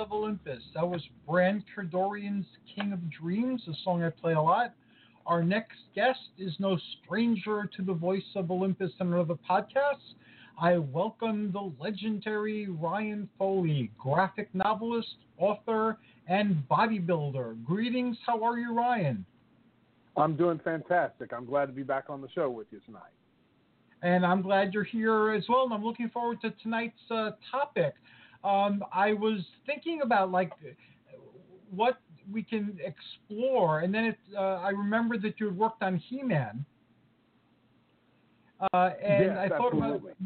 Of Olympus. That was Brand Kardorian's King of Dreams, a song I play a lot. Our next guest is no stranger to the Voice of Olympus and other podcasts. I welcome the legendary Ryan Foley, graphic novelist, author, and bodybuilder. Greetings, how are you, Ryan? I'm doing fantastic. I'm glad to be back on the show with you tonight. and I'm glad you're here as well. And I'm looking forward to tonight's uh, topic. Um, I was thinking about like what we can explore, and then it, uh, I remember that you had worked on He-Man, uh, and Yes, I thought absolutely. about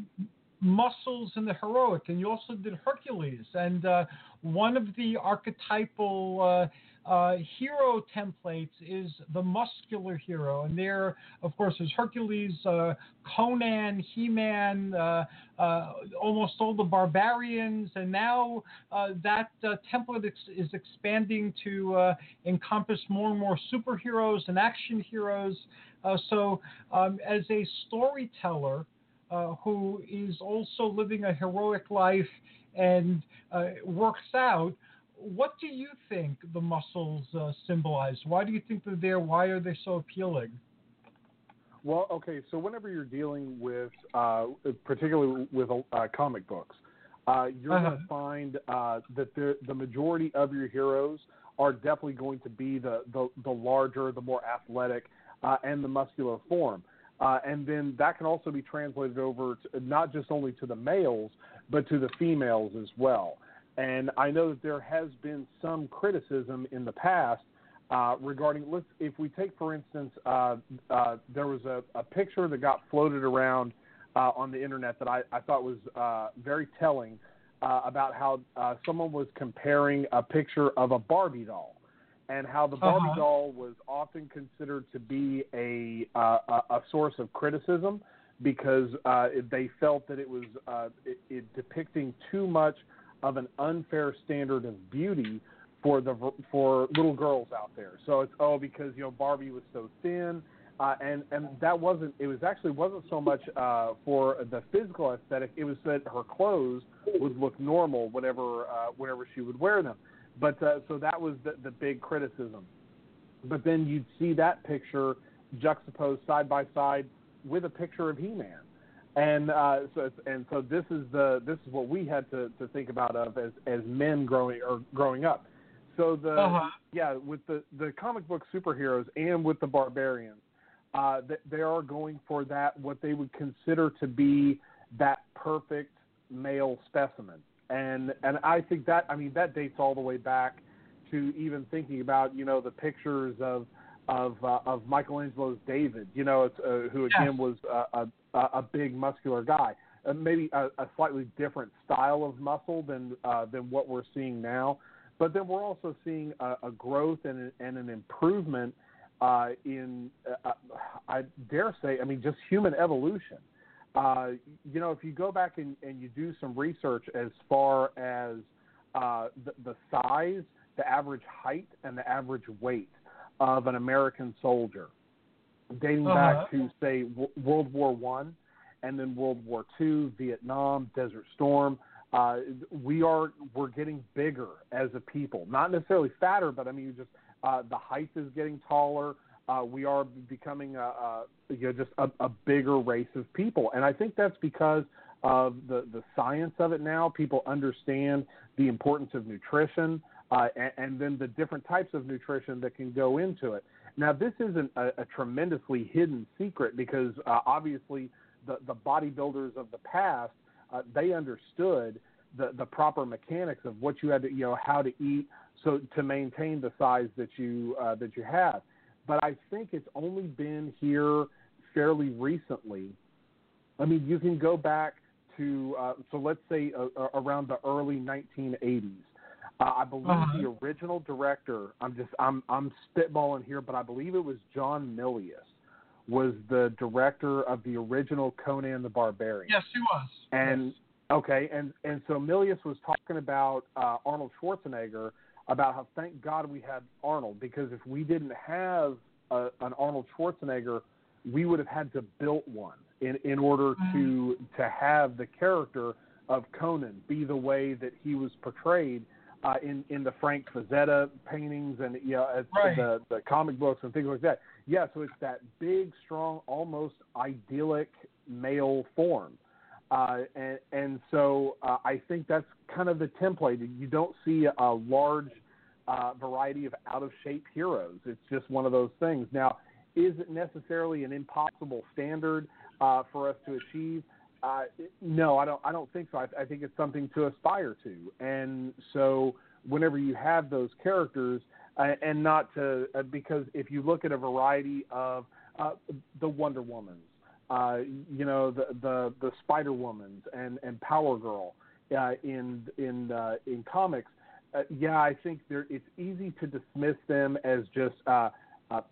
muscles and the heroic, and you also did Hercules, and uh, one of the archetypal uh, uh, hero templates is the muscular hero, and there, of course, is Hercules, uh, Conan, He-Man, uh, uh, almost all the barbarians, and now uh, that uh, template ex- is expanding to encompass more and more superheroes and action heroes. So, um, as a storyteller who is also living a heroic life and works out, what do you think the muscles uh, symbolize? Why do you think they're there? Why are they so appealing? Well, okay, so whenever you're dealing with, uh, particularly with uh, comic books, uh, you're Uh-huh. going to find uh, that the, the majority of your heroes are definitely going to be the, the, the larger, the more athletic, uh, and the muscular form. Uh, and then that can also be translated over to, not just only to the males, but to the females as well. And I know that there has been some criticism in the past uh, regarding let's if we take for instance uh, uh, there was a, a picture that got floated around uh, on the internet that I, I thought was uh, very telling uh, about how uh, someone was comparing a picture of a Barbie doll and how the Barbie Uh-huh. doll was often considered to be a uh, a, source of criticism because uh, they felt that it was uh, it, it depicting too much of an unfair standard of beauty for the for little girls out there. So it's oh because you know Barbie was so thin, uh, and and that wasn't it was actually wasn't so much uh, for the physical aesthetic. It was that her clothes would look normal whenever uh, whenever she would wear them. But uh, so that was the, the big criticism. But then you'd see that picture juxtaposed side by side with a picture of He-Man and uh, so and so this is the this is what we had to, to think about of as as men growing or growing up. So the Uh-huh. yeah with the the comic book superheroes and with the barbarians, uh, they, they are going for that what they would consider to be that perfect male specimen. And and I think that I mean that dates all the way back to even thinking about you know the pictures of of uh, of Michelangelo's David. You know, it's, uh, who again Yes. was a, a a big muscular guy. Uh, maybe a, a slightly different style of muscle than uh, than what we're seeing now. But then we're also seeing a, a growth and, and an improvement uh, in, uh, I dare say, I mean, just human evolution. Uh, you know, if you go back and, and you do some research as far as uh, the, the size, the average height, and the average weight of an American soldier, dating Uh-huh. back to say w- World War One, and then World War Two, Vietnam, Desert Storm. Uh, we are we're getting bigger as a people, not necessarily fatter, but I mean just uh, the height is getting taller. Uh, we are becoming a, a you know just a, a bigger race of people, and I think that's because of the the science of it now. People understand the importance of nutrition, uh, and, and then the different types of nutrition that can go into it. Now, this isn't a, a tremendously hidden secret because uh, obviously the, the bodybuilders of the past uh, they understood the, the proper mechanics of what you had to you know how to eat so to maintain the size that you uh, that you have. But I think it's only been here fairly recently. I mean, you can go back to uh, so let's say uh, around the early 1980s. Uh, I believe Uh-huh. the original director. I'm just I'm I'm spitballing here, but I believe it was John Milius was the director of the original Conan the Barbarian. Yes, he was. And Yes. okay, and and so Milius was talking about uh, Arnold Schwarzenegger about how thank God we had Arnold because if we didn't have a, an Arnold Schwarzenegger, we would have had to build one in in order to to have the character of Conan be the way that he was portrayed uh, in in the Frank Frazetta paintings and you know as Right. the the comic books and things like that. Yeah, so it's that big, strong, almost idyllic male form. Uh, and, and so uh, I think that's kind of the template. You don't see a large uh, variety of out of shape heroes. It's just one of those things. Now, is it necessarily an impossible standard uh, for us to achieve? Uh, no, I don't. I don't think so. I, I think it's something to aspire to. And so, whenever you have those characters, uh, and not to uh, because if you look at a variety of uh, the Wonder Womans, uh, you know the the the Spider Womans and and Power Girl uh, in in uh, in comics, uh, yeah, I think there it's easy to dismiss them as just uh, uh,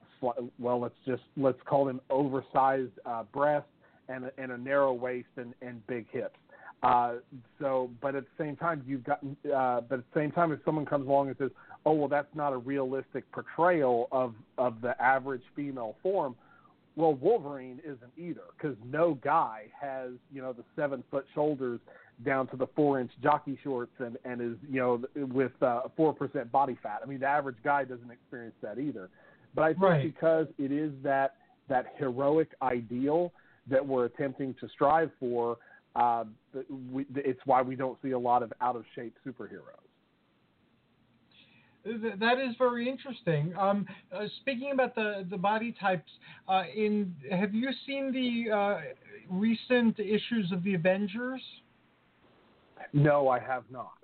well, let's just let's call them oversized uh, breasts and a, and a narrow waist and, and big hips. Uh, so, but at the same time, you've got, uh, but at the same time, if someone comes along and says, "Oh, well, that's not a realistic portrayal of of the average female form," well, Wolverine isn't either because no guy has you know the seven foot shoulders down to the four inch jockey shorts and and is you know with four percent body fat. I mean, the average guy doesn't experience that either. But I think Right. because it is that that heroic ideal that we're attempting to strive for, uh, we, it's why we don't see a lot of out of shape superheroes. That is very interesting. Um, uh, speaking about the, the body types, uh, in have you seen the uh, recent issues of the Avengers? No, I have not.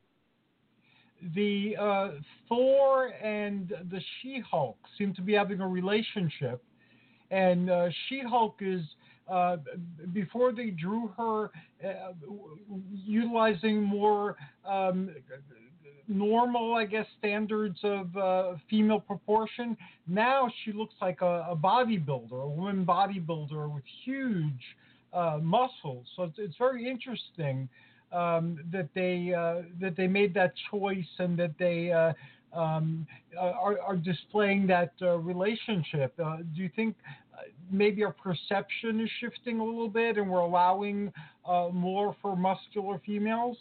The uh, Thor and the She-Hulk seem to be having a relationship, and uh, She-Hulk is uh, before they drew her uh, utilizing more um, normal, I guess, standards of uh, female proportion. Now she looks like a, a bodybuilder, a woman bodybuilder with huge uh, muscles. So it's, it's very interesting um, that they uh, that they made that choice and that they um, are, are displaying that relationship. Do you think maybe our perception is shifting a little bit and we're allowing uh, more for muscular females?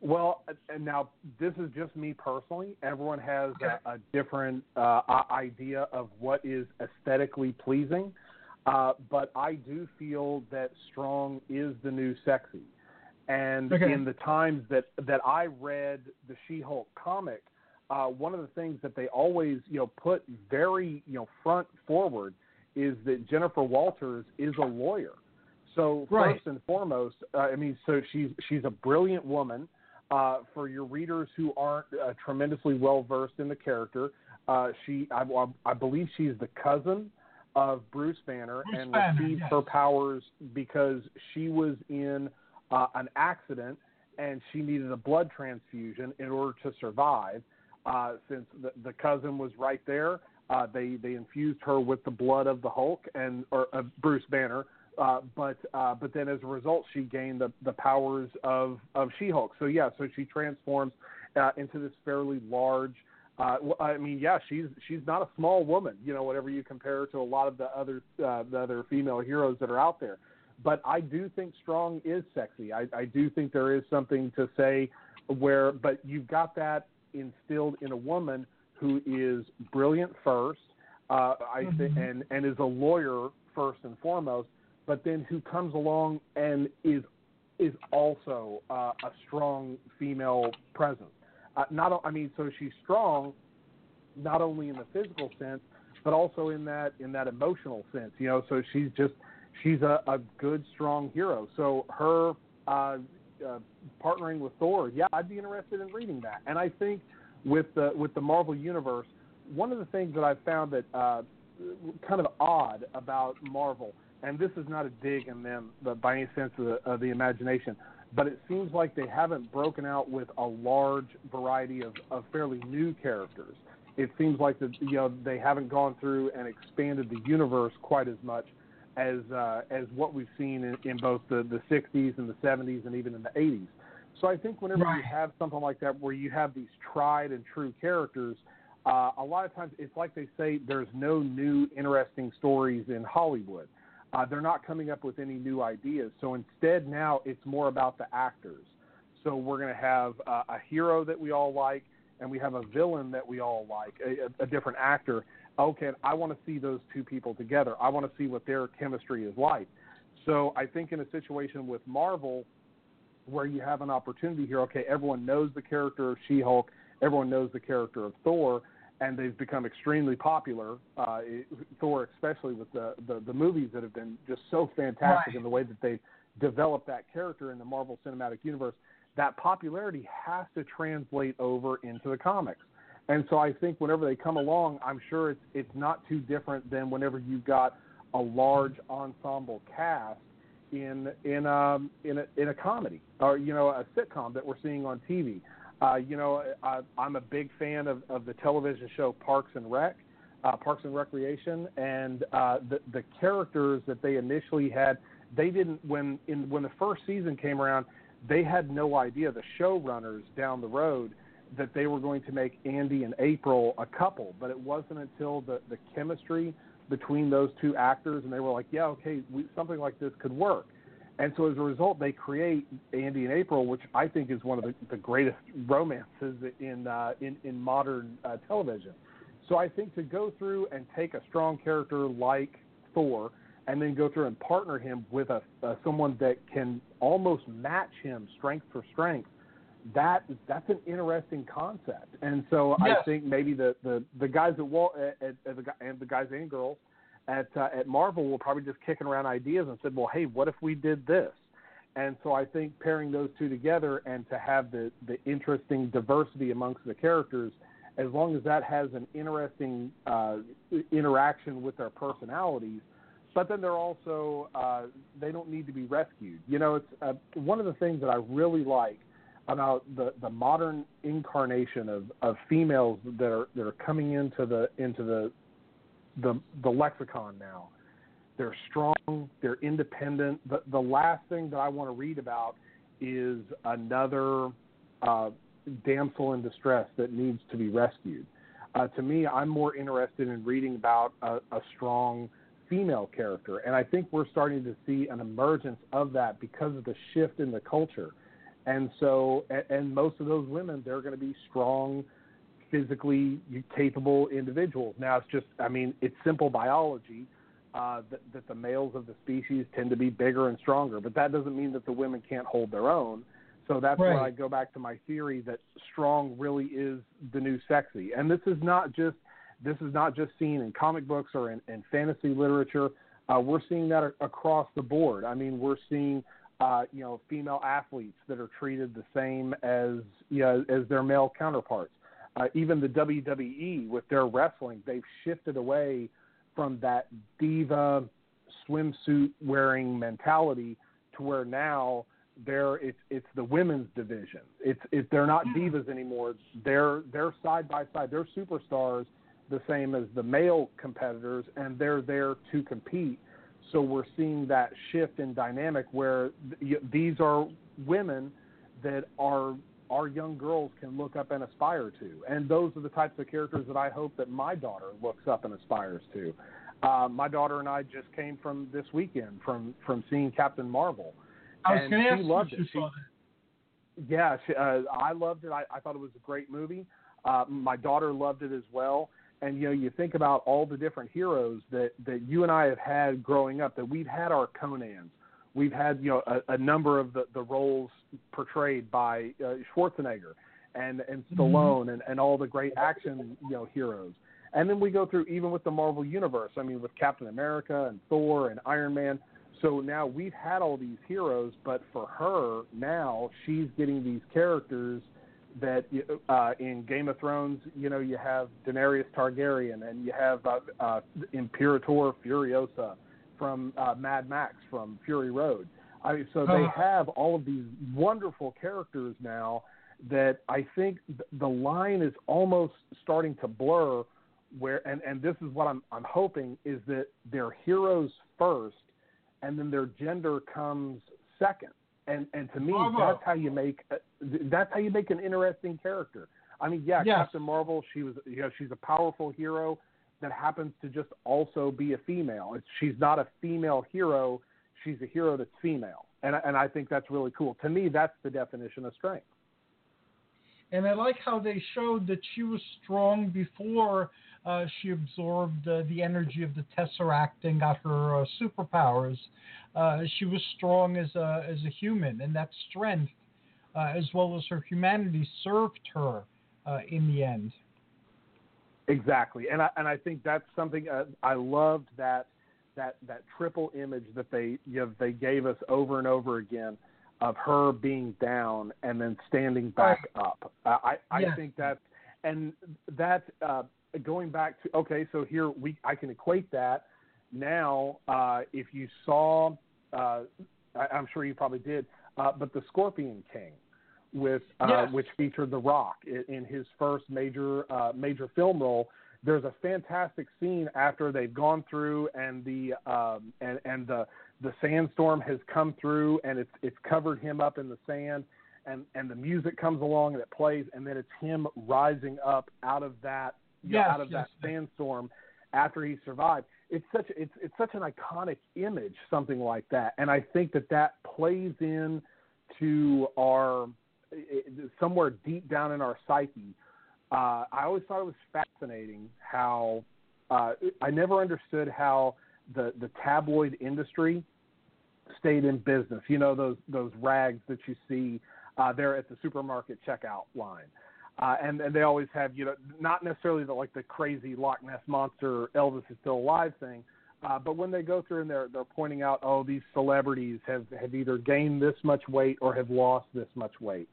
Well, and now this is just me personally. Everyone has a, a different uh, idea of what is aesthetically pleasing, uh, but I do feel that strong is the new sexy. And Okay. in the times that that I read the She-Hulk comic, uh, one of the things that they always you know put very you know front forward is that Jennifer Walters is a lawyer. So Right. first and foremost, uh, I mean, so she's she's a brilliant woman. Uh, for your readers who aren't uh, tremendously well versed in the character, Uh, she, I, I believe, she's the cousin of Bruce Banner Bruce and Banner, received yes. her powers because she was in uh, an accident and she needed a blood transfusion in order to survive. Uh, since the, the cousin was right there, uh, they they infused her with the blood of the Hulk and or uh, Bruce Banner. Uh, but uh, but then as a result, she gained the, the powers of, of She-Hulk. So yeah, so she transforms uh, into this fairly large. Uh, I mean, yeah, she's she's not a small woman. You know, whatever you compare her to a lot of the other uh, the other female heroes that are out there. But I do think strong is sexy. I, I do think there is something to say where, but you've got that instilled in a woman who is brilliant first, uh, I think, and and is a lawyer first and foremost, but then who comes along and is is also uh, a strong female presence. Uh, not, I mean, so she's strong, not only in the physical sense, but also in that in that emotional sense. You know, so she's just she's a, a good, strong hero. So her uh, uh, partnering with Thor, yeah, I'd be interested in reading that. And I think with the with the Marvel universe, one of the things that I've found that uh, kind of odd about Marvel, and this is not a dig in them, but by any sense of the, of the imagination, but it seems like they haven't broken out with a large variety of, of fairly new characters. It seems like that you know they haven't gone through and expanded the universe quite as much as uh, as what we've seen in, in both the, the 60s and the 70s and even in the 80s. So I think whenever Right. you have something like that where you have these tried and true characters, uh, a lot of times it's like they say there's no new interesting stories in Hollywood. Uh, they're not coming up with any new ideas. So instead now it's more about the actors. So we're going to have uh, a hero that we all like, and we have a villain that we all like, a, a, a different actor. Okay, I want to see those two people together. I want to see what their chemistry is like. So I think in a situation with Marvel, where you have an opportunity here, okay, everyone knows the character of She Hulk, everyone knows the character of Thor, and they've become extremely popular. Uh, it- Thor, especially with the, the the movies that have been just so fantastic Right. in the way that they've developed that character in the Marvel Cinematic Universe. That popularity has to translate over into the comics. And so I think whenever they come along, I'm sure it's it's not too different than whenever you've got a large ensemble cast in in um in a in a comedy or you know a sitcom that we're seeing on TV. Uh, you know, I, I'm a big fan of, of the television show Parks and Rec, uh, Parks and Recreation, and uh, the the characters that they initially had, they didn't when in when the first season came around, they had no idea the showrunners down the road that they were going to make Andy and April a couple, but it wasn't until the the chemistry between those two actors and they were like, yeah, okay, we, something like this could work. And so as a result, they create Andy and April, which I think is one of the, the greatest romances in uh, in, in modern uh, television. So I think to go through and take a strong character like Thor, and then go through and partner him with a uh, someone that can almost match him strength for strength, that that's an interesting concept. And so Yes. I think maybe the, the, the guys at Wal at, at, at the, and the guys and girls at uh, at Marvel were probably just kicking around ideas and said, well, hey, what if we did this? And so I think pairing those two together and to have the, the interesting diversity amongst the characters, as long as that has an interesting uh, interaction with their personalities, but then they're also uh, they don't need to be rescued. You know, it's uh, one of the things that I really like about the, the modern incarnation of, of females that are that are coming into the into the the the lexicon now. They're strong. They're independent. The the last thing that I want to read about is another uh, damsel in distress that needs to be rescued. Uh, to me, I'm more interested in reading about a, a strong female character, and I think we're starting to see an emergence of that because of the shift in the culture. And so, and, and most of those women, they're going to be strong, physically capable individuals. Now, it's just, I mean, it's simple biology uh, that, that the males of the species tend to be bigger and stronger, but that doesn't mean that the women can't hold their own. So that's where Right. I go back to my theory that strong really is the new sexy. And this is not just this is not just seen in comic books or in, in fantasy literature. Uh, we're seeing that across the board. I mean, we're seeing uh, you know female athletes that are treated the same as you know, as their male counterparts. uh, even the WWE with their wrestling, they've shifted away from that diva swimsuit wearing mentality to where now they're it's it's the women's division. It's it they're not divas anymore. They're they're side by side. They're superstars, the same as the male competitors, and they're there to compete. So we're seeing that shift in dynamic where th- these are women that are our young girls can look up and aspire to, and those are the types of characters that I hope that my daughter looks up and aspires to. Uh, my daughter and I just came from this weekend from from seeing Captain Marvel, I was and going to she ask loved if it. you She- yeah, she, uh, I loved it. I, I thought it was a great movie. Uh, my daughter loved it as well. And you know, you think about all the different heroes that that you and I have had growing up. That we've had our Conans, we've had you know a, a number of the the roles portrayed by uh, Schwarzenegger and and Stallone and and all the great action you know heroes. And then we go through even with the Marvel universe. I mean, with Captain America and Thor and Iron Man. So now we've had all these heroes, but for her now she's getting these characters that uh, in Game of Thrones, you know, you have Daenerys Targaryen and you have uh, uh, Imperator Furiosa from uh, Mad Max from Fury Road. I mean, so they Uh. have all of these wonderful characters now that I think the line is almost starting to blur. Where and and this is what I'm I'm hoping is that they're heroes first, and then their gender comes second. And and to me, Bravo. that's how you make uh, that's how you make an interesting character. I mean, yeah, Yes. Captain Marvel, she was you know she's a powerful hero that happens to just also be a female. It's, she's not a female hero; she's a hero that's female, and and I think that's really cool. To me, that's the definition of strength. And I like how they showed that she was strong before uh, she absorbed uh, the energy of the Tesseract and got her uh, superpowers. Uh, she was strong as a as a human, and that strength, uh, as well as her humanity, served her uh, in the end. Exactly, and I and I think that's something uh, I loved that that that triple image that they you know, they gave us over and over again of her being down and then standing back up. Uh, I I think that and that uh, going back to okay, so here we I can equate that now. Uh, if you saw, uh, I, I'm sure you probably did, uh, but the Scorpion King with uh, Yes. which featured The Rock in, in his first major uh, major film role. There's a fantastic scene after they've gone through and the um, and and the the sandstorm has come through and it's it's covered him up in the sand and and the music comes along and it plays and then it's him rising up out of that you know, out of that yes. sandstorm after he survived. It's such it's it's such an iconic image, something like that, and I think that that plays in to our it- somewhere deep down in our psyche. Uh, I always thought it was fascinating how uh, I never understood how the the tabloid industry stayed in business. You know those those rags that you see uh, there at the supermarket checkout line. Uh, and and they always have you know not necessarily the like the crazy Loch Ness monster Elvis is still alive thing, uh, but when they go through and they're they're pointing out oh these celebrities have have either gained this much weight or have lost this much weight,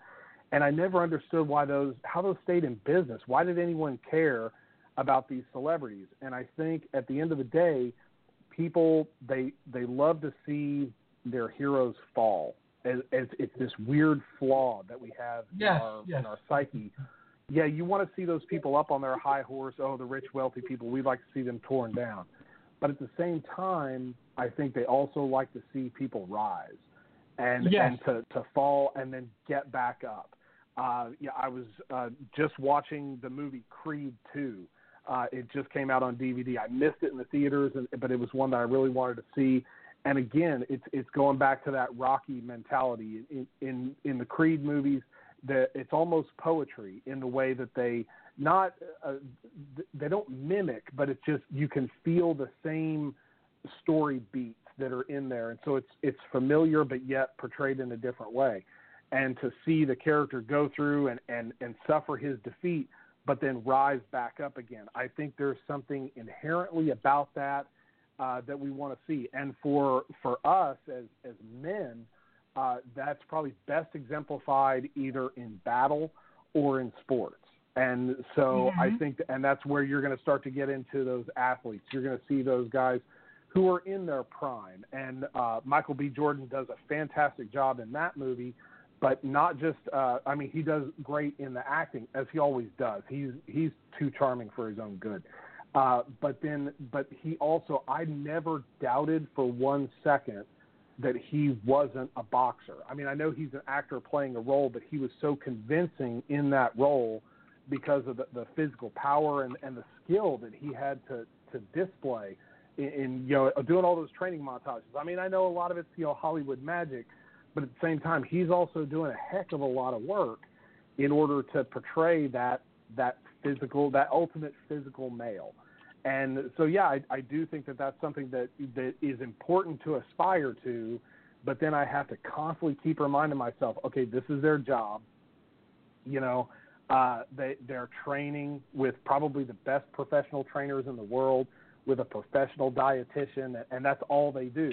and I never understood why those how those stayed in business. Why did anyone care about these celebrities? And I think at the end of the day, people they they love to see their heroes fall. As, as it's this weird flaw that we have Yes, in, our, yes. in our psyche. Yeah, you want to see those people up on their high horse. Oh, the rich, wealthy people. We'd like to see them torn down. But at the same time, I think they also like to see people rise and Yes. and to, to fall and then get back up. Uh, yeah, I was uh, just watching the movie Creed 2. Uh, it just came out on DVD. I missed it in the theaters, and, but it was one that I really wanted to see. And again, it's it's going back to that Rocky mentality in in, in the Creed movies. That it's almost poetry in the way that they not uh, they don't mimic, but it's just you can feel the same story beats that are in there, and so it's it's familiar but yet portrayed in a different way. And to see the character go through and and and suffer his defeat, but then rise back up again, I think there's something inherently about that uh, that we want to see. And for for us as as men, uh, that's probably best exemplified either in battle or in sports. And so I Mhm. think, and that's where you're going to start to get into those athletes. You're going to see those guys who are in their prime. And uh, Michael B. Jordan does a fantastic job in that movie, but not just. Uh, I mean, he does great in the acting as he always does. He's he's too charming for his own good. Uh, but then, but he also, I never doubted for one second that he wasn't a boxer. I mean, I know he's an actor playing a role, but he was so convincing in that role because of the, the physical power and, and the skill that he had to, to display in, in you know doing all those training montages. I mean, I know a lot of it's you know Hollywood magic, but at the same time, he's also doing a heck of a lot of work in order to portray that that physical, that ultimate physical male. And so, yeah, I, I do think that that's something that that is important to aspire to. But then I have to constantly keep reminding myself, okay, this is their job. You know, uh, they they're training with probably the best professional trainers in the world, with a professional dietitian, and that's all they do.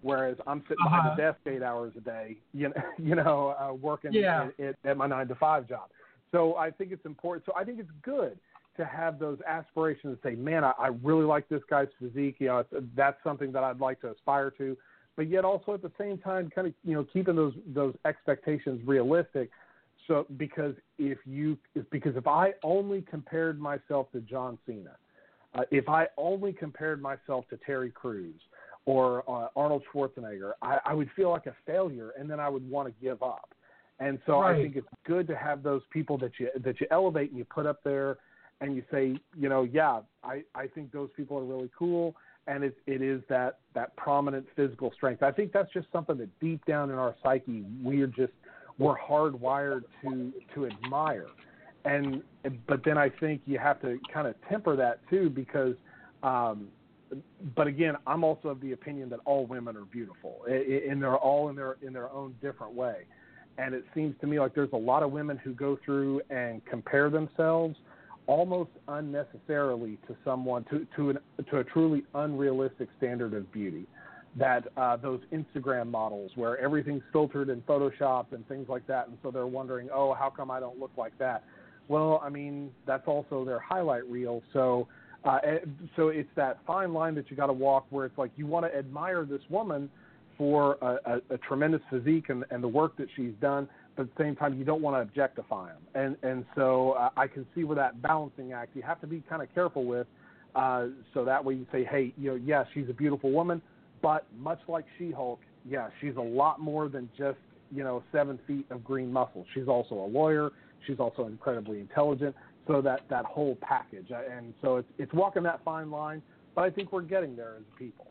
Whereas I'm sitting behind Uh-huh. a desk eight hours a day, you know, [LAUGHS] you know, uh, working Yeah. at, at my nine to five job. So I think it's important. So I think it's good to have those aspirations and say, man, I, I really like this guy's physique. You know, it's, that's something that I'd like to aspire to. But yet also at the same time, kind of, you know, keeping those those expectations realistic. So because if you because if I only compared myself to John Cena, uh, if I only compared myself to Terry Crews or uh, Arnold Schwarzenegger, I, I would feel like a failure, and then I would want to give up. And so I think it's good to have those people that you that you elevate and you put up there, and you say, you know, yeah, I I think those people are really cool, and it it is that that prominent physical strength. I think that's just something that deep down in our psyche we're just we're hardwired to to admire, and but then I think you have to kind of temper that too because. Um, but again, I'm also of the opinion that all women are beautiful, and they're all in their in their own different way. And it seems to me like there's a lot of women who go through and compare themselves almost unnecessarily to someone to to an, to a truly unrealistic standard of beauty. That uh, those Instagram models where everything's filtered in Photoshop and things like that, and so they're wondering, oh, how come I don't look like that? Well, I mean, that's also their highlight reel. So, uh, eh, so it's that fine line that you got to walk where it's like you want to admire this woman for a, a, a tremendous physique and, and the work that she's done, but at the same time, you don't want to objectify them. And and so uh, I can see where that balancing act you have to be kind of careful with, uh, so that way you say, hey, you know, yes, she's a beautiful woman, but much like She-Hulk, yeah, she's a lot more than just you know seven feet of green muscle. She's also a lawyer. She's also incredibly intelligent. So that that whole package, Uh, and so it's it's walking that fine line. But I think we're getting there as people.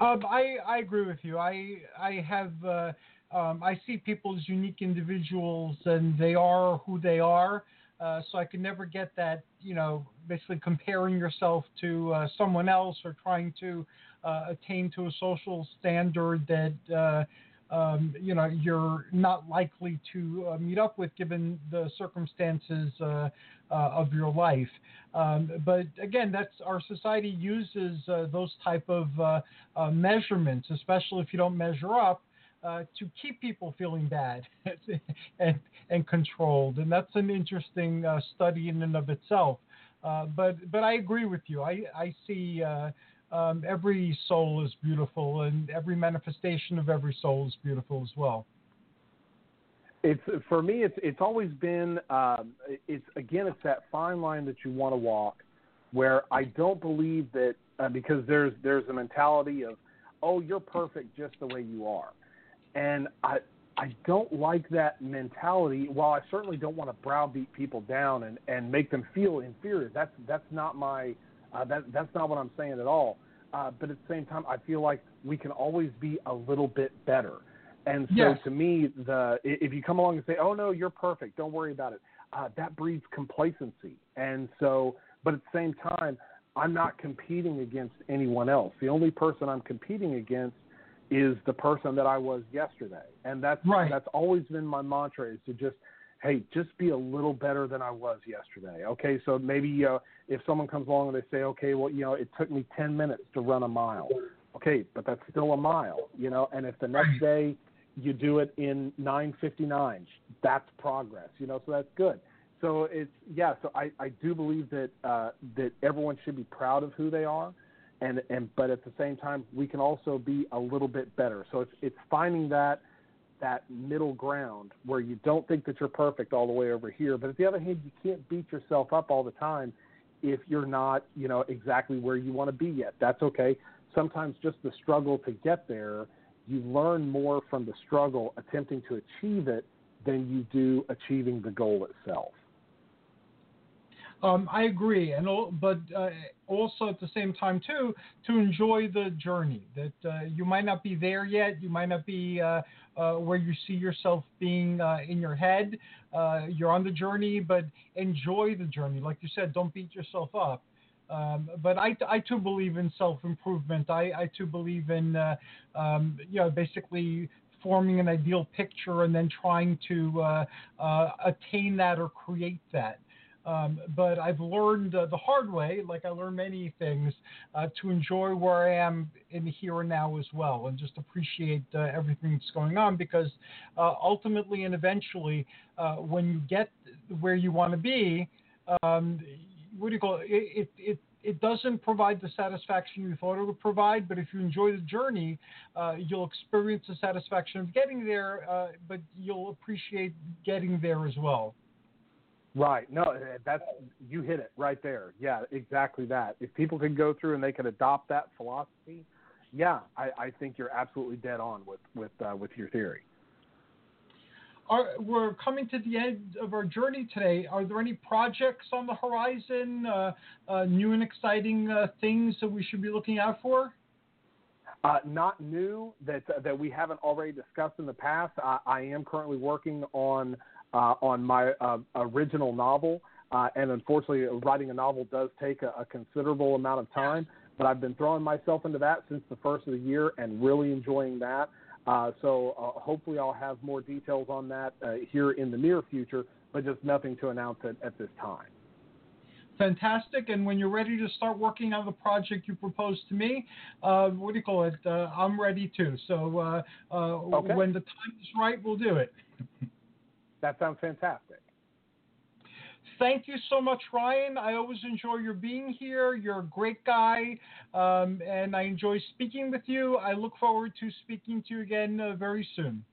Um, I I agree with you. I I have uh, um, I see people as unique individuals, and they are who they are. Uh, so I can never get that, you know, basically comparing yourself to uh, someone else or trying to uh, attain to a social standard that, uh, um, you know, you're not likely to uh, meet up with given the circumstances uh, uh, of your life. Um, but again, that's our society uses uh, those type of uh, uh, measurements, especially if you don't measure up, to keep people feeling bad [LAUGHS] and and controlled. And that's an interesting study in and of itself. But but I agree with you. I I see. Um, every soul is beautiful, and every manifestation of every soul is beautiful as well. It's for me. It's it's always been. Um, it's again. It's that fine line that you want to walk, where I don't believe that uh, because there's there's a mentality of, oh, you're perfect just the way you are, and I I don't like that mentality. While I certainly don't want to browbeat people down and and make them feel inferior. That's that's not my uh, that that's not what I'm saying at all. Uh, but at the same time, I feel like we can always be a little bit better. And so Yes. to me, the if you come along and say, "Oh no, you're perfect. Don't worry about it," uh, that breeds complacency. And so, but at the same time, I'm not competing against anyone else. The only person I'm competing against is the person that I was yesterday. And that's Right. that's always been my mantra is to just hey, just be a little better than I was yesterday. Okay, so maybe uh, if someone comes along and they say, okay, well, you know, it took me 10 minutes to run a mile. Okay, but that's still a mile, you know. And if the next day you do it in 9:59, that's progress, you know. So that's good. So it's yeah. So I, I do believe that uh, that everyone should be proud of who they are, and and but at the same time we can also be a little bit better. So it's it's finding that that middle ground where you don't think that you're perfect all the way over here, but at the other hand you can't beat yourself up all the time if you're not you know exactly where you want to be yet. That's okay. Sometimes just the struggle to get there, you learn more from the struggle attempting to achieve it than you do achieving the goal itself. Um, I agree, and but uh, also at the same time too to enjoy the journey. That uh, you might not be there yet, you might not be uh, uh, where you see yourself being uh, in your head. Uh, you're on the journey, but enjoy the journey. Like you said, don't beat yourself up. Um, but I, I too believe in self improvement. I, I too believe in um, you know basically forming an ideal picture and then trying to uh, uh, attain that or create that. Um, but I've learned uh, the hard way, like I learned many things, uh, to enjoy where I am in the here and now as well, and just appreciate uh, everything that's going on. Because uh, ultimately and eventually, uh, when you get where you want to be, um, what do you call it? It, it, it doesn't provide the satisfaction you thought it would provide, but if you enjoy the journey, uh, you'll experience the satisfaction of getting there, uh, but you'll appreciate getting there as well. Right. No, eh, that's you hit it right there. Yeah, exactly that. If people can go through and they can adopt that philosophy, yeah, I, I think you're absolutely dead on with with uh, with your theory. Are, we're coming to the end of our journey today. Are there any projects on the horizon, uh, uh, new and exciting uh, things that we should be looking out for? Uh, not new that that we haven't already discussed in the past. I, I am currently working on uh, on my uh, original novel, uh, and unfortunately, writing a novel does take a, a considerable amount of time. But I've been throwing myself into that since the first of the year and really enjoying that. Uh, so uh, hopefully, I'll have more details on that uh, here in the near future, but just nothing to announce at, at this time. Fantastic. And when you're ready to start working on the project you proposed to me, uh, what do you call it? Uh, I'm ready too. So uh, uh, Okay. when the time is right, we'll do it. [LAUGHS] That sounds fantastic. Thank you so much, Ryan. I always enjoy your being here. You're a great guy, um, and I enjoy speaking with you. I look forward to speaking to you again uh, very soon.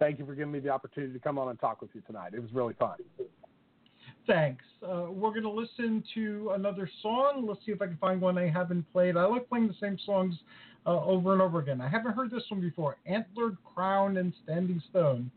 Thank you for giving me the opportunity to come on and talk with you tonight. It was really fun. Thanks. Uh, we're going to listen to another song. Let's see if I can find one I haven't played. I like playing the same songs uh, over and over again. I haven't heard this one before Antlered Crown and Standing Stone.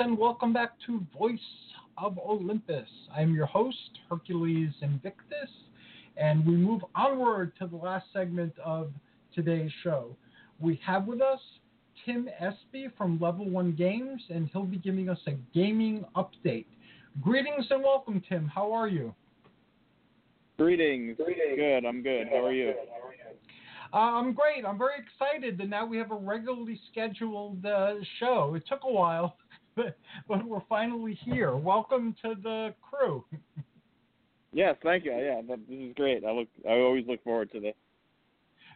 And welcome back to Voice of Olympus. I'm your host, Hercules Invictus, and we move onward to the last segment of today's show. We have with us Tim Espy from Level 1 Games, and he'll be giving us a gaming update. Greetings and welcome, Tim. How are you? Greetings. Good. I'm good. How are you? Uh, I'm great. I'm very excited that now we have a regularly scheduled uh, show. It took a while, but, [LAUGHS] but we're finally here. Welcome to the crew. [LAUGHS] Yes, thank you. Yeah, that, this is great. I look. I always look forward to this.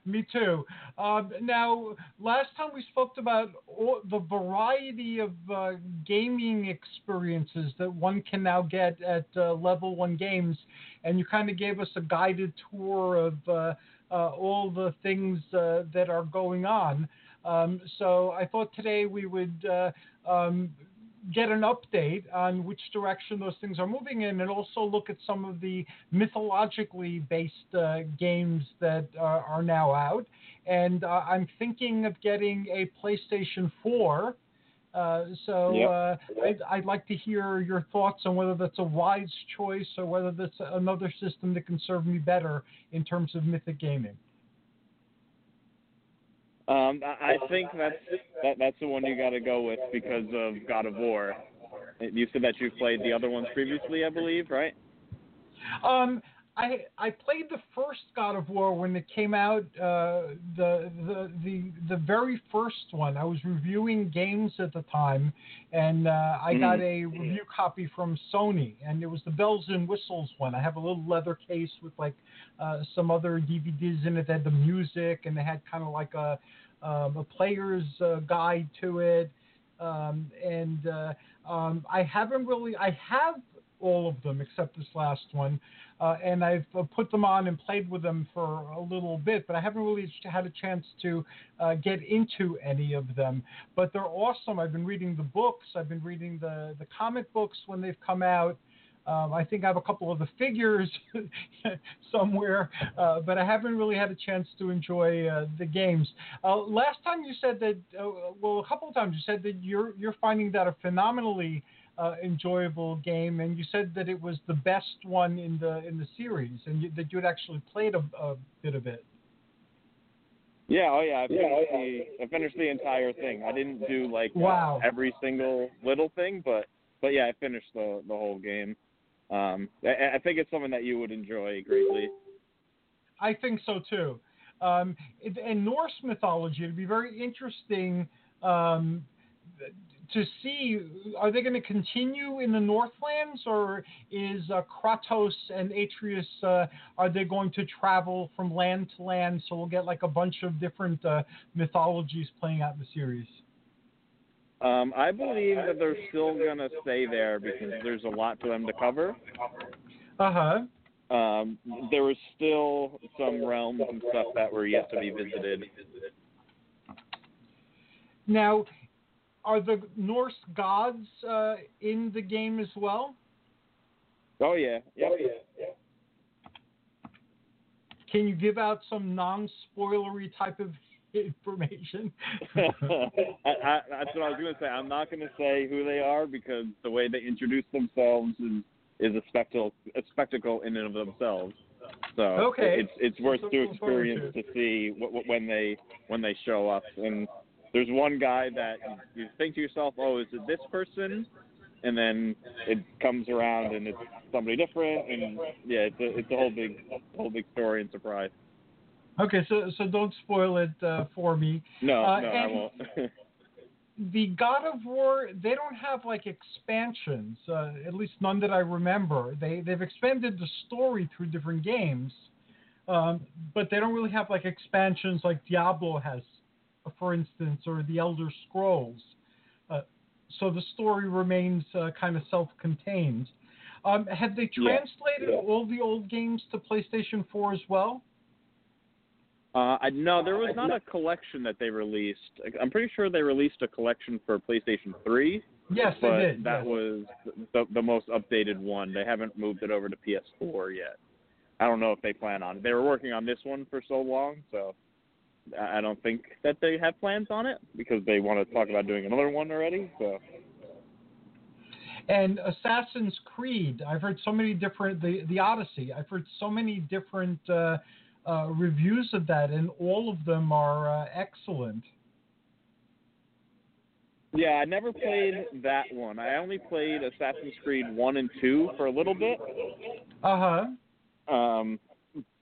Me too. Um, now, last time we spoke about all, the variety of uh, gaming experiences that one can now get at uh, Level 1 Games, and you kind of gave us a guided tour of uh, uh, all the things uh, that are going on. Um, so I thought today we would uh, um, get an update on which direction those things are moving in and also look at some of the mythologically based uh, games that are, are now out. And uh, I'm thinking of getting a PlayStation 4. Uh, so Yep. uh, I'd, I'd like to hear your thoughts on whether that's a wise choice or whether that's another system that can serve me better in terms of mythic gaming. Um, I, I think that's that, that's the one you got to go with because of God of War. You said that you've played the other ones previously, I believe, right? Um, I I played the first God of War when it came out. Uh, the the the the very first one. I was reviewing games at the time, and uh, I got a review copy from Sony, and it was the bells and whistles one. I have a little leather case with like uh, some other DVDs in it that had the music, and they had kind of like a um, a player's uh, guide to it. Um, and uh, um, I haven't really. I have all of them except this last one, uh, and I've uh, put them on and played with them for a little bit, but I haven't really had a chance to uh, get into any of them. But they're awesome. I've been reading the books. I've been reading the the comic books when they've come out. Um, I think I have a couple of the figures [LAUGHS] somewhere, uh, but I haven't really had a chance to enjoy uh, the games. Uh, last time you said that, uh, well, a couple of times you said that you're you're finding that a phenomenally uh, enjoyable game, and you said that it was the best one in the in the series, and you, that you had actually played a, a bit of it. Yeah. Oh yeah. I finished the I finished the entire thing. I didn't do like uh, Wow. every single little thing, but but yeah, I finished the the whole game. Um, I, I think it's something that you would enjoy greatly. I think so too. Um, it- and Norse mythology, it'd be very interesting um, to see. Are they going to continue in the Northlands, or is uh, Kratos and Atreus uh, are they going to travel from land to land? So we'll get like a bunch of different uh, mythologies playing out in the series. Um, I believe that they're still gonna stay there because there's a lot for them to cover. Uh huh. Um, there was still some realms and stuff that were yet to be visited. Now, are the Norse gods uh, in the game as well? Oh yeah, yep. Can you give out some non-spoilery type of [LAUGHS] information? [LAUGHS] I, I, that's what I was going to say. I'm not going to say who they are because the way they introduce themselves is is a spectacle a spectacle in and of themselves. So Okay. it's it's worth That's to experience to to see what, what, when they when they show up. And there's one guy that you think to yourself, oh, is it this person? And then it comes around and it's somebody different, and yeah, it's a it's a whole big whole big story and surprise. Okay, so so don't spoil it uh, for me. No, Uh, no, I won't. [LAUGHS] the God of War, they don't have like expansions, uh, at least none that I remember. They they've expanded the story through different games, um, but they don't really have like expansions like Diablo has, for instance, or the Elder Scrolls. Uh, so the story remains uh, kind of self-contained. Um, have they translated yeah. all the old games to PlayStation 4 as well? Uh, I, no, there was not a collection that they released. I'm pretty sure they released a collection for PlayStation 3. Yes, but they did. that yes. was the, the most updated one. They haven't moved it over to PS4 yet. I don't know if they plan on. it. They were working on this one for so long, so I don't think that they have plans on it because they want to talk about doing another one already. So And Assassin's Creed, I've heard so many different the the Odyssey. I've heard so many different uh, uh, reviews of that, and all of them are uh, excellent. yeah, I never played that one. I only played Assassin's Creed one and two for a little bit. Uh huh. Um,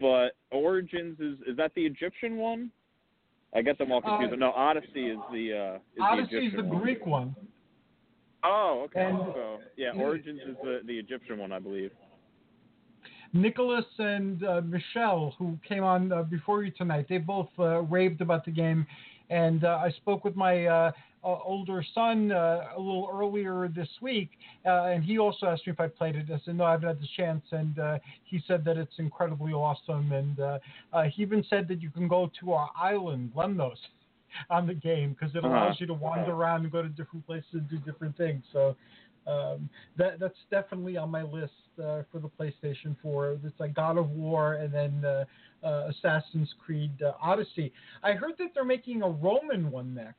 but Origins is is that the Egyptian one? I get them all confused. Uh, no, Odyssey is the uh, is Odyssey the is the one. Greek one. Oh, okay. And- so yeah, Origins is the the Egyptian one, I believe. Nicholas and uh, Michele, who came on uh, before you tonight, they both uh, raved about the game. And uh, I spoke with my uh, older son uh, a little earlier this week, uh, and he also asked me if I played it. I said, no, I haven't had the chance. And uh, he said that it's incredibly awesome. And uh, uh, he even said that you can go to our island, Lemnos, [LAUGHS] on the game because it Uh-huh. allows you to wander around and go to different places and do different things. So um, that that's definitely on my list uh, for the PlayStation 4. It's like God of War and then uh, uh, Assassin's Creed uh, Odyssey. I heard that they're making a Roman one next.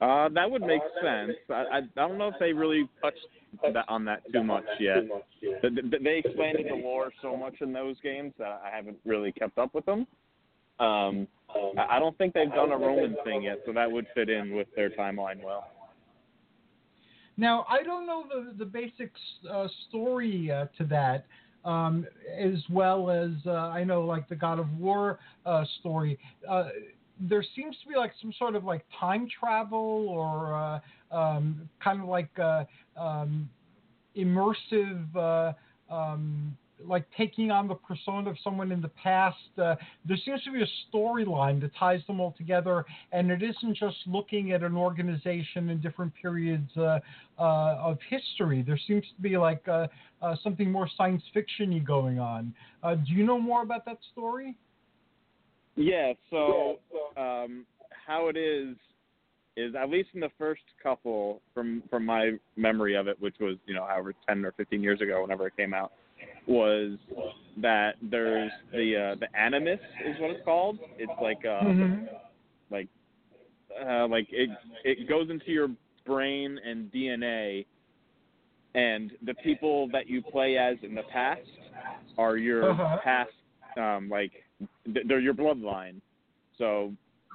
Uh, that would make sense. I, I don't know if they really touched that, on that too much yet. Th- th- They expanded the lore so much in those games that I haven't really kept up with them. Um, I I don't think they've done a Roman thing yet, so that would fit in with their timeline well. Now I don't know the the basic uh, story uh, to that. Um, as well as uh, I know, like the God of War uh, story, uh, there seems to be like some sort of like time travel or uh, um, kind of like uh, um, immersive, uh, um, like taking on the persona of someone in the past. Uh, there seems to be a storyline that ties them all together, and it isn't just looking at an organization in different periods uh, uh, of history. There seems to be like something more science fiction-y going on. Do you know more about that story? Yeah, so um, how it is is at least in the first couple from from my memory of it, which was you know however ten or fifteen years ago, whenever it came out, was that there's the uh, the animus is what it's called. It's like uh, Mhm. like uh, like it it goes into your brain and DNA, and the people that you play as in the past are your Uh-huh. past um, like they're your bloodline. So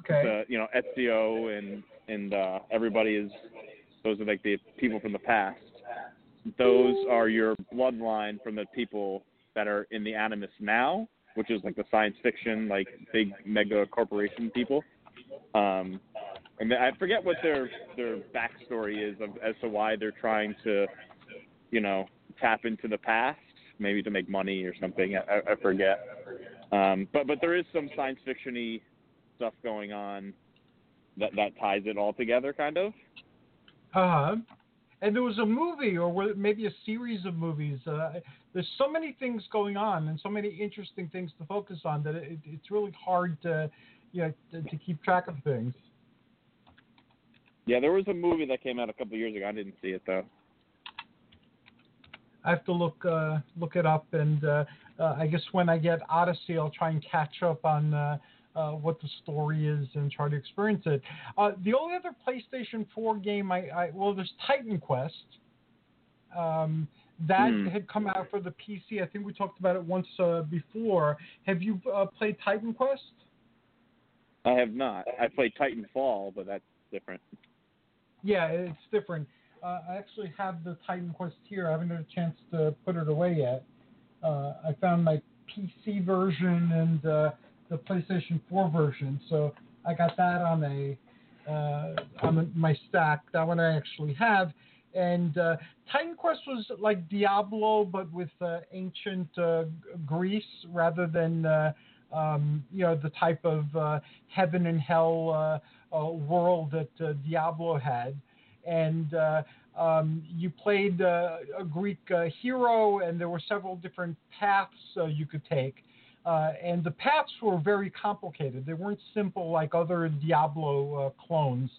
Okay. you know Ezio and and uh, everybody is those are like the people from the past. Those are your bloodline from the people that are in the Animus now, which is like the science fiction, like big mega corporation people. Um, and I forget what their their backstory is of, as to why they're trying to, you know, tap into the past, maybe to make money or something. I, I forget. Um, but but there is some science fictiony stuff going on that that ties it all together, kind of. Uh huh. and there was a movie or maybe a series of movies. Uh, there's so many things going on and so many interesting things to focus on that it, it's really hard to, you know, to, to keep track of things. Yeah, there was a movie that came out a couple of years ago. I didn't see it though. I have to look uh, look it up, and uh, uh, I guess when I get Odyssey, I'll try and catch up on uh, uh, what the story is and try to experience it. Uh, the only other PlayStation 4 game I, I well, there's Titan Quest. Um, that Hmm. had come out for the PC. I think we talked about it once uh, before. Have you uh, played Titan Quest? I have not. I played Titanfall, but that's different. Yeah, it's different. Uh, I actually have the Titan Quest here. I haven't had a chance to put it away yet. Uh, I found my PC version and uh, the PlayStation 4 version, so I got that on a uh, on my stack. That one I actually have. And uh, Titan Quest was like Diablo, but with uh, ancient uh, Greece rather than uh, um, you know the type of uh, heaven and hell world that Diablo had. And um, you played uh, a Greek uh, hero, and there were several different paths uh, you could take. Uh, and the paths were very complicated. They weren't simple like other Diablo uh, clones.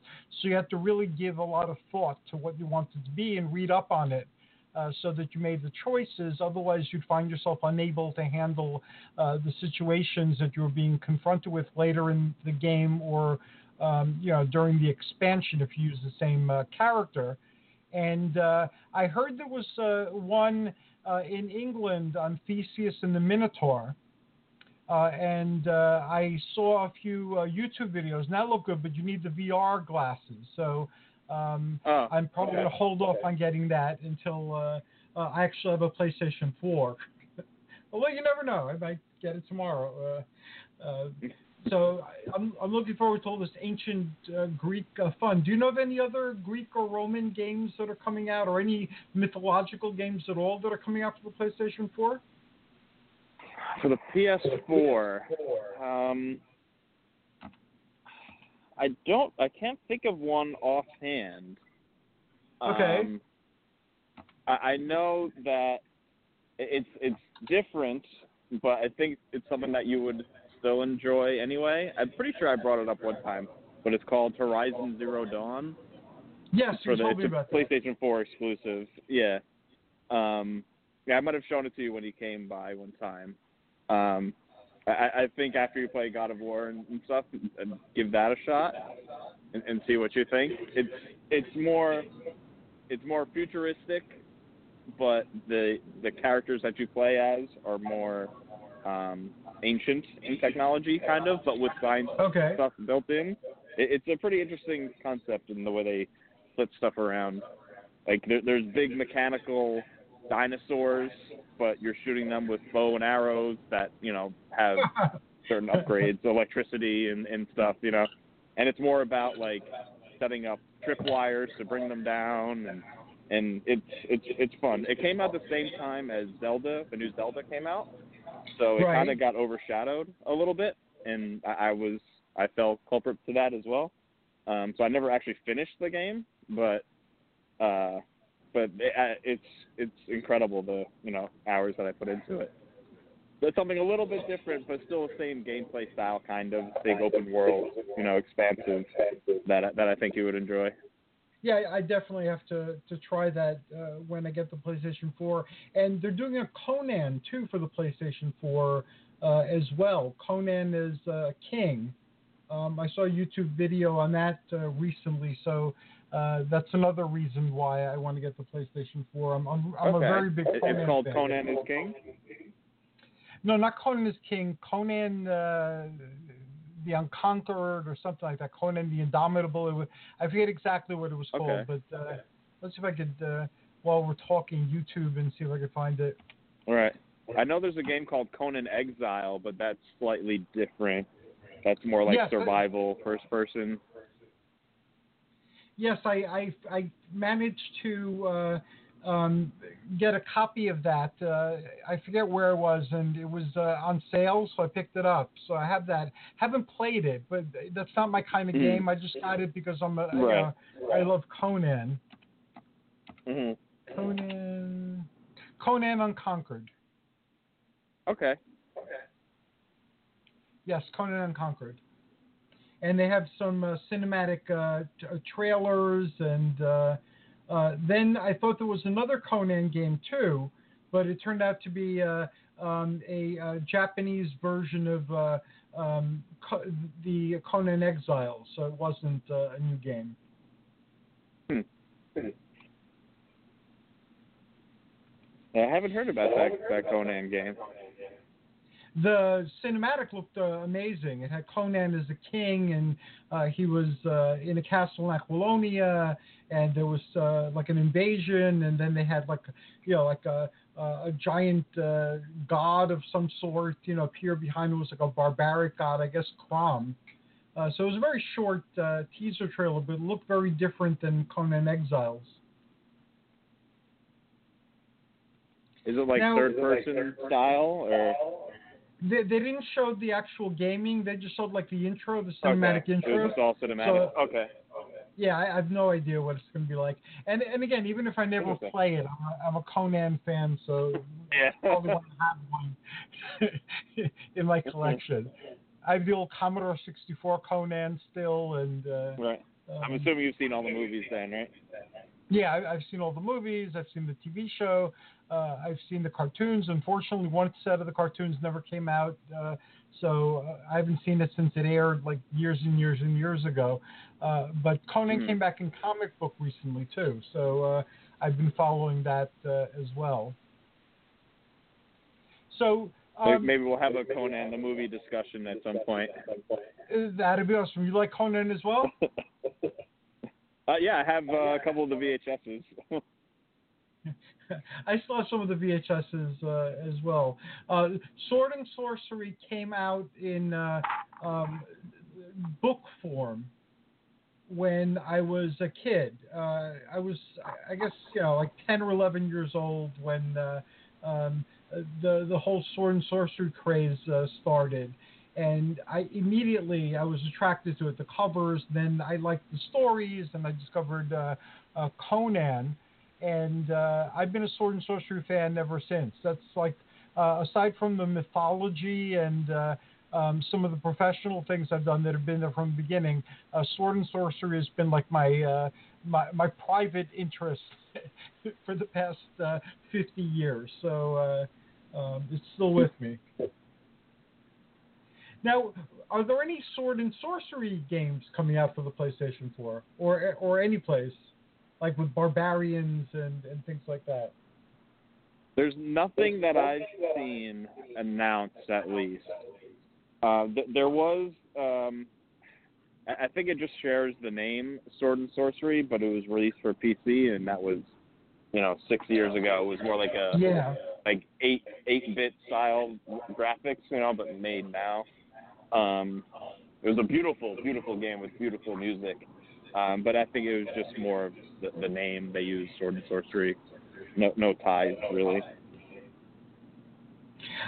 So you had to really give a lot of thought to what you wanted to be and read up on it uh, so that you made the choices. Otherwise, you'd find yourself unable to handle uh, the situations that you were being confronted with later in the game or um, you know during the expansion if you use the same uh, character. And uh, I heard there was uh, one uh, in England on Theseus and the Minotaur. Uh, and uh, I saw a few uh, YouTube videos, and that looked good, but you need the VR glasses. So um, Oh, I'm probably okay. going to hold off on getting that until uh, uh, I actually have a PlayStation 4. Although you never know, I might get it tomorrow. So I'm, I'm looking forward to all this ancient uh, Greek uh, fun. Do you know of any other Greek or Roman games that are coming out, or any mythological games at all that are coming out for the PlayStation 4? For the PS4, um, I don't. I can't think of one offhand. Okay. Um, I, I know that it's it's different, but I think it's something that you would still enjoy anyway. I'm pretty sure I brought it up one time, but it's called Horizon Zero Dawn. Yes, for you the told me it's a about that. PlayStation 4 exclusive. Yeah. Um, yeah, I might have shown it to you when he came by one time. Um, I, I think after you play God of War and, and stuff, and give that a shot and, and see what you think. It's it's more it's more futuristic, but the the characters that you play as are more um, ancient in technology, kind of, but with science Okay. stuff built in. It, it's a pretty interesting concept in the way they split stuff around. Like there, there's big mechanical dinosaurs, but you're shooting them with bow and arrows that you know have [LAUGHS] certain upgrades, electricity and and stuff. You know, and it's more about like setting up tripwires to bring them down and and it's it's it's fun. It came out the same time as Zelda, the new Zelda came out, so it Right. kind of got overshadowed a little bit, and I, I was I fell culprit to that as well. Um, so I never actually finished the game, but uh, but it, it's it's incredible the you know hours that I put into it. But something a little bit different, but still the same gameplay style, kind of big open world, you know, expansive that that I think you would enjoy. Yeah, I definitely have to to try that uh, when I get the PlayStation 4. And they're doing a Conan too for the PlayStation 4 uh, as well. Conan is uh, King. Um, I saw a YouTube video on that uh, recently, so uh, that's another reason why I want to get the PlayStation 4. I'm I'm, I'm okay. a very big Conan It's called fan. Conan is King. No, not Conan is King. Conan uh, the Unconquered or something like that. Conan the Indomitable. It was, I forget exactly what it was called, Okay. but uh, let's see if I could, uh, while we're talking, YouTube and see if I could find it. All right. I know there's a game called Conan Exile, but that's slightly different. That's more like Yes, I- survival, first person. Yes, I I, I managed to uh, um, get a copy of that. Uh, I forget where it was, and it was uh, on sale, so I picked it up. So I have that. Haven't played it, but that's not my kind of Mm. game. I just got it because I'm a, Right. know, I love Conan. Mm-hmm. Conan. Conan Unconquered. Okay. Okay. Yes, Conan Unconquered. And they have some uh, cinematic uh, t- uh, trailers, and uh, then I thought there was another Conan game too, but it turned out to be uh, um, a uh, Japanese version of uh, um, Co- the Conan Exiles, so it wasn't uh, a new game. Yeah, I haven't heard about that that Conan game. The cinematic looked uh, amazing. It had Conan as a king, and uh, he was uh, in a castle in Aquilonia, and there was uh, like an invasion, and then they had like you know like a a giant uh, god of some sort, you know, appear behind him was like a barbaric god, I guess Crom. Uh, so it was a very short uh, teaser trailer, but it looked very different than Conan Exiles. Is it like Now- third person style or? They, they didn't show the actual gaming. They just showed like the intro, the cinematic okay. intro. It was all cinematic. So- okay. Yeah, I, I have no idea what it's going to be like. And and again, even if I never play it, I'm a, I'm a Conan fan, so Yeah. I [LAUGHS] probably want to have one [LAUGHS] in my collection. I have the old Commodore 64 Conan still, and uh, Right. I'm um, assuming you've seen all the movies then, right? Yeah, I, I've seen all the movies. I've seen the TV show. Uh, I've seen the cartoons. Unfortunately, one set of the cartoons never came out, uh, so uh, I haven't seen it since it aired like years and years and years ago. Uh, but Conan Hmm. came back in comic book recently too, so uh, I've been following that uh, as well. So Maybe- um, Maybe we'll have a Conan the movie discussion at some point. that'd be awesome. You like Conan as well? [LAUGHS] Uh, yeah, I have uh, a couple of the VHSs. [LAUGHS] [LAUGHS] I saw some of the VHSs uh, as well. Uh, Sword and Sorcery came out in uh, um, book form when I was a kid. Uh, I was, I guess, you know, like 10 or 11 years old when uh, um, the the whole Sword and Sorcery craze uh, started. And I immediately I was attracted to it, the covers. Then I liked the stories, and I discovered uh, uh, Conan and uh, I've been a sword and sorcery fan ever since. That's like, uh, aside from the mythology and uh, um, some of the professional things I've done that have been there from the beginning, uh, sword and sorcery has been like my my, my private interest [LAUGHS] for the past uh, 50 years. So um, it's still with me. Now, are there any sword and sorcery games coming out for the PlayStation 4 or or any place? like with barbarians and, and things like that. There's nothing that I've seen announced, at least. Uh, th- there was, um, I I think it just shares the name Sword and Sorcery, but it was released for PC, and that was, you know, six years ago. It was more like a Yeah. like eight eight bit style graphics, you know, but made now. Um, it was a beautiful, beautiful game with beautiful music. Um, but I think it was just more of the, the name they used, Sword and Sorcery. No, no ties really.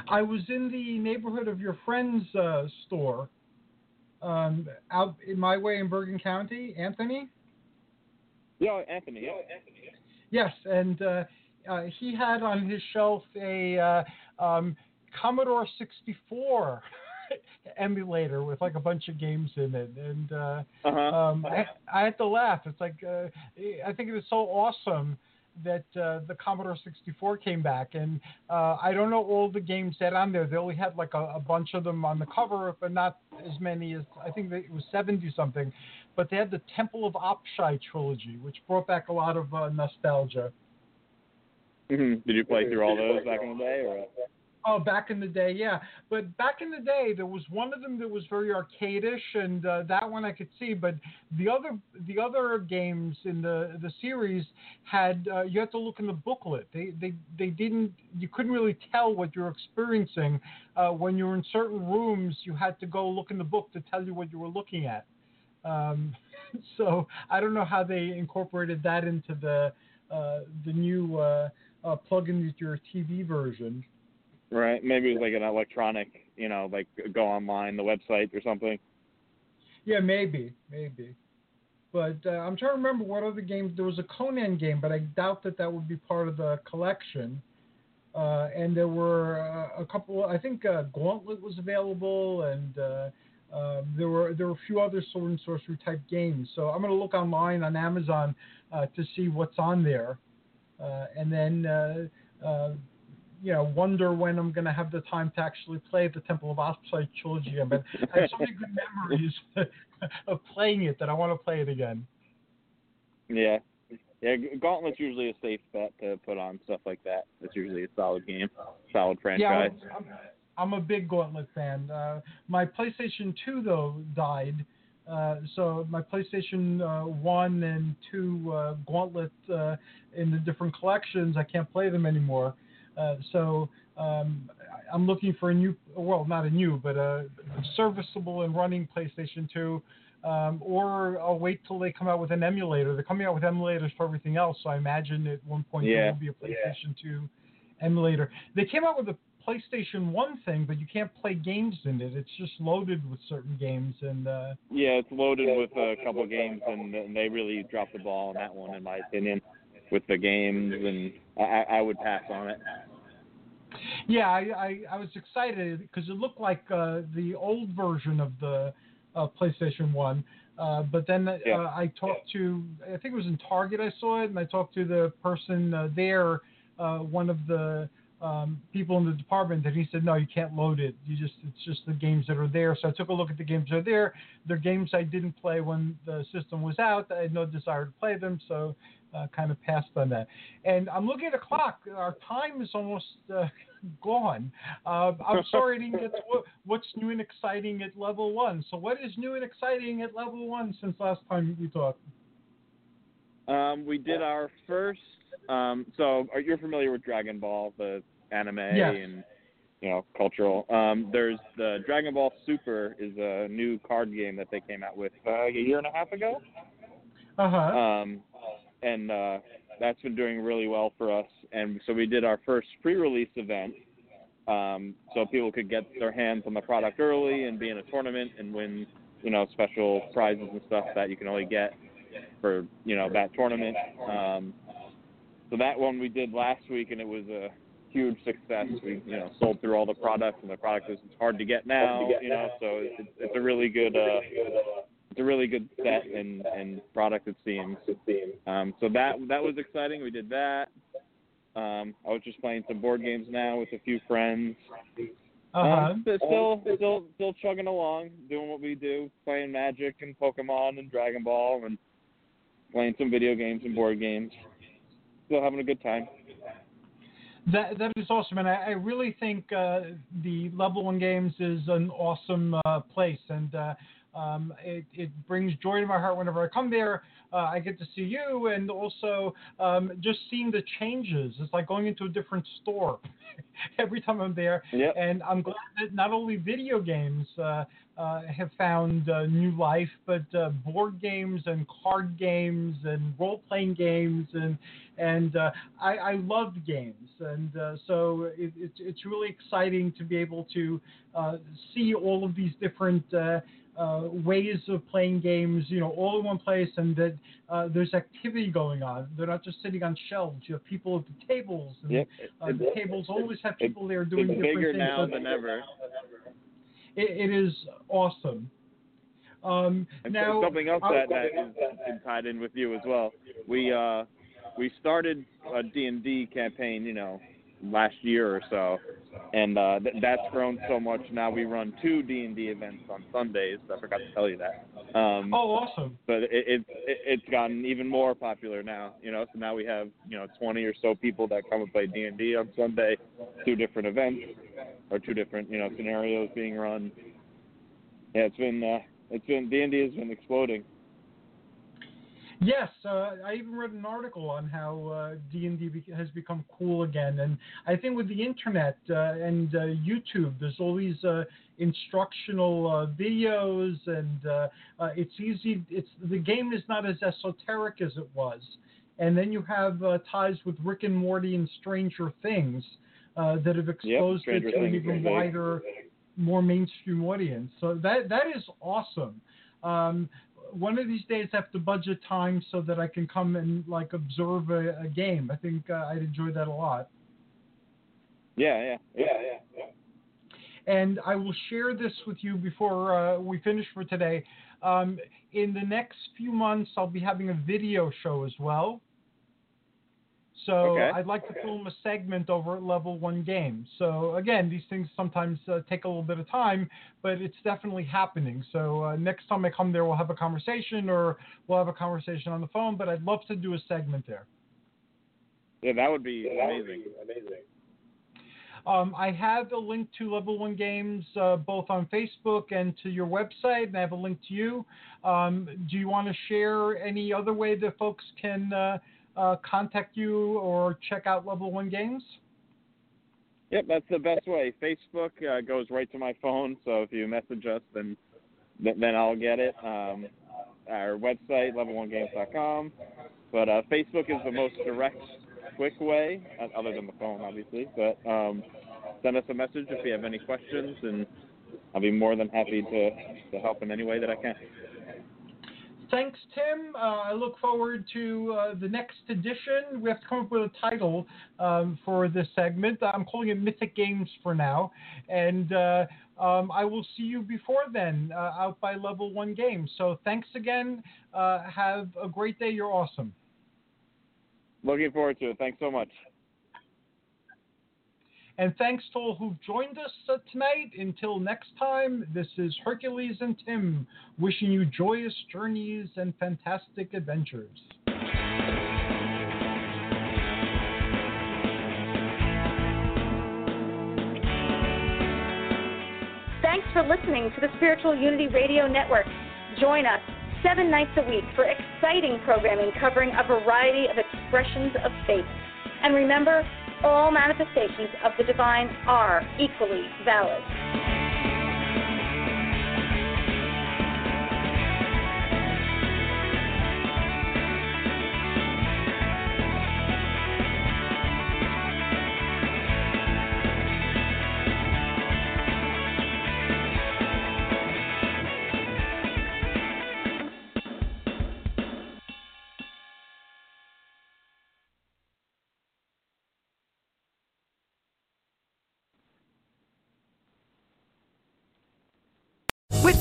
I was in the neighborhood of your friend's uh, store um, out in my way in Bergen County, Anthony. Yeah, Anthony. Yeah. Anthony. Yes, and uh, uh, he had on his shelf a uh, um, Commodore 64 [LAUGHS] [LAUGHS] emulator with like a bunch of games in it, and uh, Uh-huh. um, I, I had to laugh. It's like uh, I think it was so awesome that uh, the Commodore 64 came back, and uh, I don't know all the games that on there. They only had like a, a bunch of them on the cover, but not as many as I think it was 70 something. But they had the Temple of Apshai trilogy, which brought back a lot of uh, nostalgia. hmm Did you play through all those back in the day, or? Oh, back in the day, yeah. But back in the day, there was one of them that was very arcadish, and uh, that one I could see. But the other, the other games in the the series had uh, you had to look in the booklet. They they they didn't. You couldn't really tell what you're experiencing uh, when you were in certain rooms. You had to go look in the book to tell you what you were looking at. Um, [LAUGHS] so I don't know how they incorporated that into the uh, the new uh, uh, plug-in your TV version. Right. Maybe it was like an electronic, you know, like go online, the website or something. Yeah, maybe, maybe. But uh, I'm trying to remember what other games. There was a Conan game, but I doubt that that would be part of the collection. Uh, and there were uh, a couple. I think uh, Gauntlet was available, and uh, uh, there were there were a few other sword and sorcery type games. So I'm going to look online on Amazon uh, to see what's on there, and then you know wonder when I'm going to have the time to actually play the Temple of trilogy again. But I have so many good memories [LAUGHS] of playing it that I want to play it again. Yeah. Yeah, Gauntlet's usually a safe bet to put on stuff like that. It's usually a solid game, solid franchise. Yeah, I'm, I'm a big Gauntlet fan. Uh, my PlayStation 2 though died, uh, so my PlayStation uh, 1 and 2 uh, Gauntlet uh, in the different collections, I can't play them anymore. Uh, so um, I'm looking for a new, well, not a new, but a serviceable and running PlayStation 2. Um, or I'll wait till they come out with an emulator. They're coming out with emulators for everything else, so I imagine at one point Yeah. there will be a PlayStation 2 emulator. They came out with a PlayStation 1 thing, but you can't play games in it. It's just loaded with certain games, and uh, Yeah, it's loaded with a couple of games, and, and they really dropped the ball on that one, in my opinion, with the games, and I, I would pass on it. Yeah, I, I, I was excited because it looked like uh, the old version of the uh, PlayStation One. Uh, but then uh, Yeah. I talked to, I think it was in Target I saw it, and I talked to the person uh, there, uh, one of the um, people in the department, and he said, no, you can't load it. You just, it's just the games that are there. So I took a look at the games that are there. They're games I didn't play when the system was out. I had no desire to play them, so uh, kind of passed on that. And I'm looking at the clock. Our time is almost uh, [LAUGHS] gone. Uh, I'm sorry I didn't get to what, what's new and exciting at level one. So what is new and exciting at level one since last time we talked? Um, we did our first. Um, so are, you're familiar with Dragon Ball, the anime Yes. and you know cultural. Um, there's the Dragon Ball Super is a new card game that they came out with uh, a year and a half ago. Uh huh. Um, and uh, that's been doing really well for us. And so we did our first pre-release event, um, so people could get their hands on the product early and be in a tournament and win, you know, special prizes and stuff that you can only get for you know that tournament. Um, so that one we did last week, and it was a huge success. We you know sold through all the products, and the product is hard to get now. You know, so it's, it's a really good. Uh, it's a really good set and, and product it seems. Um, so that that was exciting. We did that. Um, I was just playing some board games now with a few friends. Uh huh. Um, still, still, still chugging along, doing what we do, playing Magic and Pokemon and Dragon Ball, and playing some video games and board games. Still having a good time. That that is awesome, and I, I really think uh, the Level One Games is an awesome uh, place, and uh, um, it it brings joy to my heart whenever I come there. Uh, I get to see you, and also um, just seeing the changes. It's like going into a different store [LAUGHS] every time I'm there, Yep. and I'm glad that not only video games uh, uh, have found uh, new life, but uh, board games and card games and role-playing games and and uh, I, I love games, and uh, so it, it's it's really exciting to be able to uh, see all of these different. Uh, ways of playing games, you know, all in one place, and that uh, there's activity going on. They're not just sitting on shelves. You have people at the tables, and Yep. uh, the tables always have people there doing It's different bigger things. now than ever. It, it is awesome. Um, And now, something else uh, that, that is, is tied in with you as well. We uh we started a D and D campaign, you know, last year or so, and uh, th- that's grown so much. Now we run two D and D events on Sundays. I forgot to tell you that. Um, oh, awesome. but it, it, it it's gotten even more popular now. You know, so now we have you know 20 or so people that come and play D and D on Sunday, two different events or two different you know scenarios being run. Yeah, it's been uh, it's been D and D has been exploding. Yes, uh, I even read an article on how uh, D&D has become cool again, and I think with the internet uh, and uh, YouTube, there's all these uh, instructional uh, videos, and uh, uh, it's easy. It's the game is not as esoteric as it was, and then you have uh, ties with Rick and Morty and Stranger Things uh, that have exposed Stranger it to an even wider, more mainstream audience. So that that is awesome. Um, one of these days I have to budget time so that I can come and like observe a, a game. I think uh, I'd enjoy that a lot. Yeah, yeah, yeah, yeah. yeah. And I will share this with you before uh, we finish for today. Um, in the next few months, I'll be having a video show as well. So Okay. I'd like to film a segment over at Level One Games. So again, these things sometimes uh, take a little bit of time, but it's definitely happening. So uh, next time I come there, we'll have a conversation, or we'll have a conversation on the phone. But I'd love to do a segment there. Yeah, that would be amazing. Um, I have a link to Level One Games uh, both on Facebook and to your website, and I have a link to you. Um, do you want to share any other way that folks can uh, contact you or check out Level One Games? Yep, that's the best way. Facebook uh, goes right to my phone, so if you message us, then then I'll get it. Um, our website, level1games.com. But uh, Facebook is the most direct, quick way, uh, other than the phone, obviously. But um, send us a message if you have any questions, and I'll be more than happy to, to help in any way that I can. Thanks, Tim. Uh, I look forward to uh, the next edition. We have to come up with a title um, for this segment. I'm calling it Mythic Games for now. And uh, um, I will see you before then uh, out by Level 1 Games. So thanks again. Uh, have a great day. You're awesome. Looking forward to it. Thanks so much. And thanks to all who've joined us uh, tonight. Until next time, this is Hercules and Tim wishing you joyous journeys and fantastic adventures. Thanks for listening to the Spiritual Unity Radio Network. Join us seven nights a week for exciting programming covering a variety of expressions of faith. And remember, all manifestations of the divine are equally valid.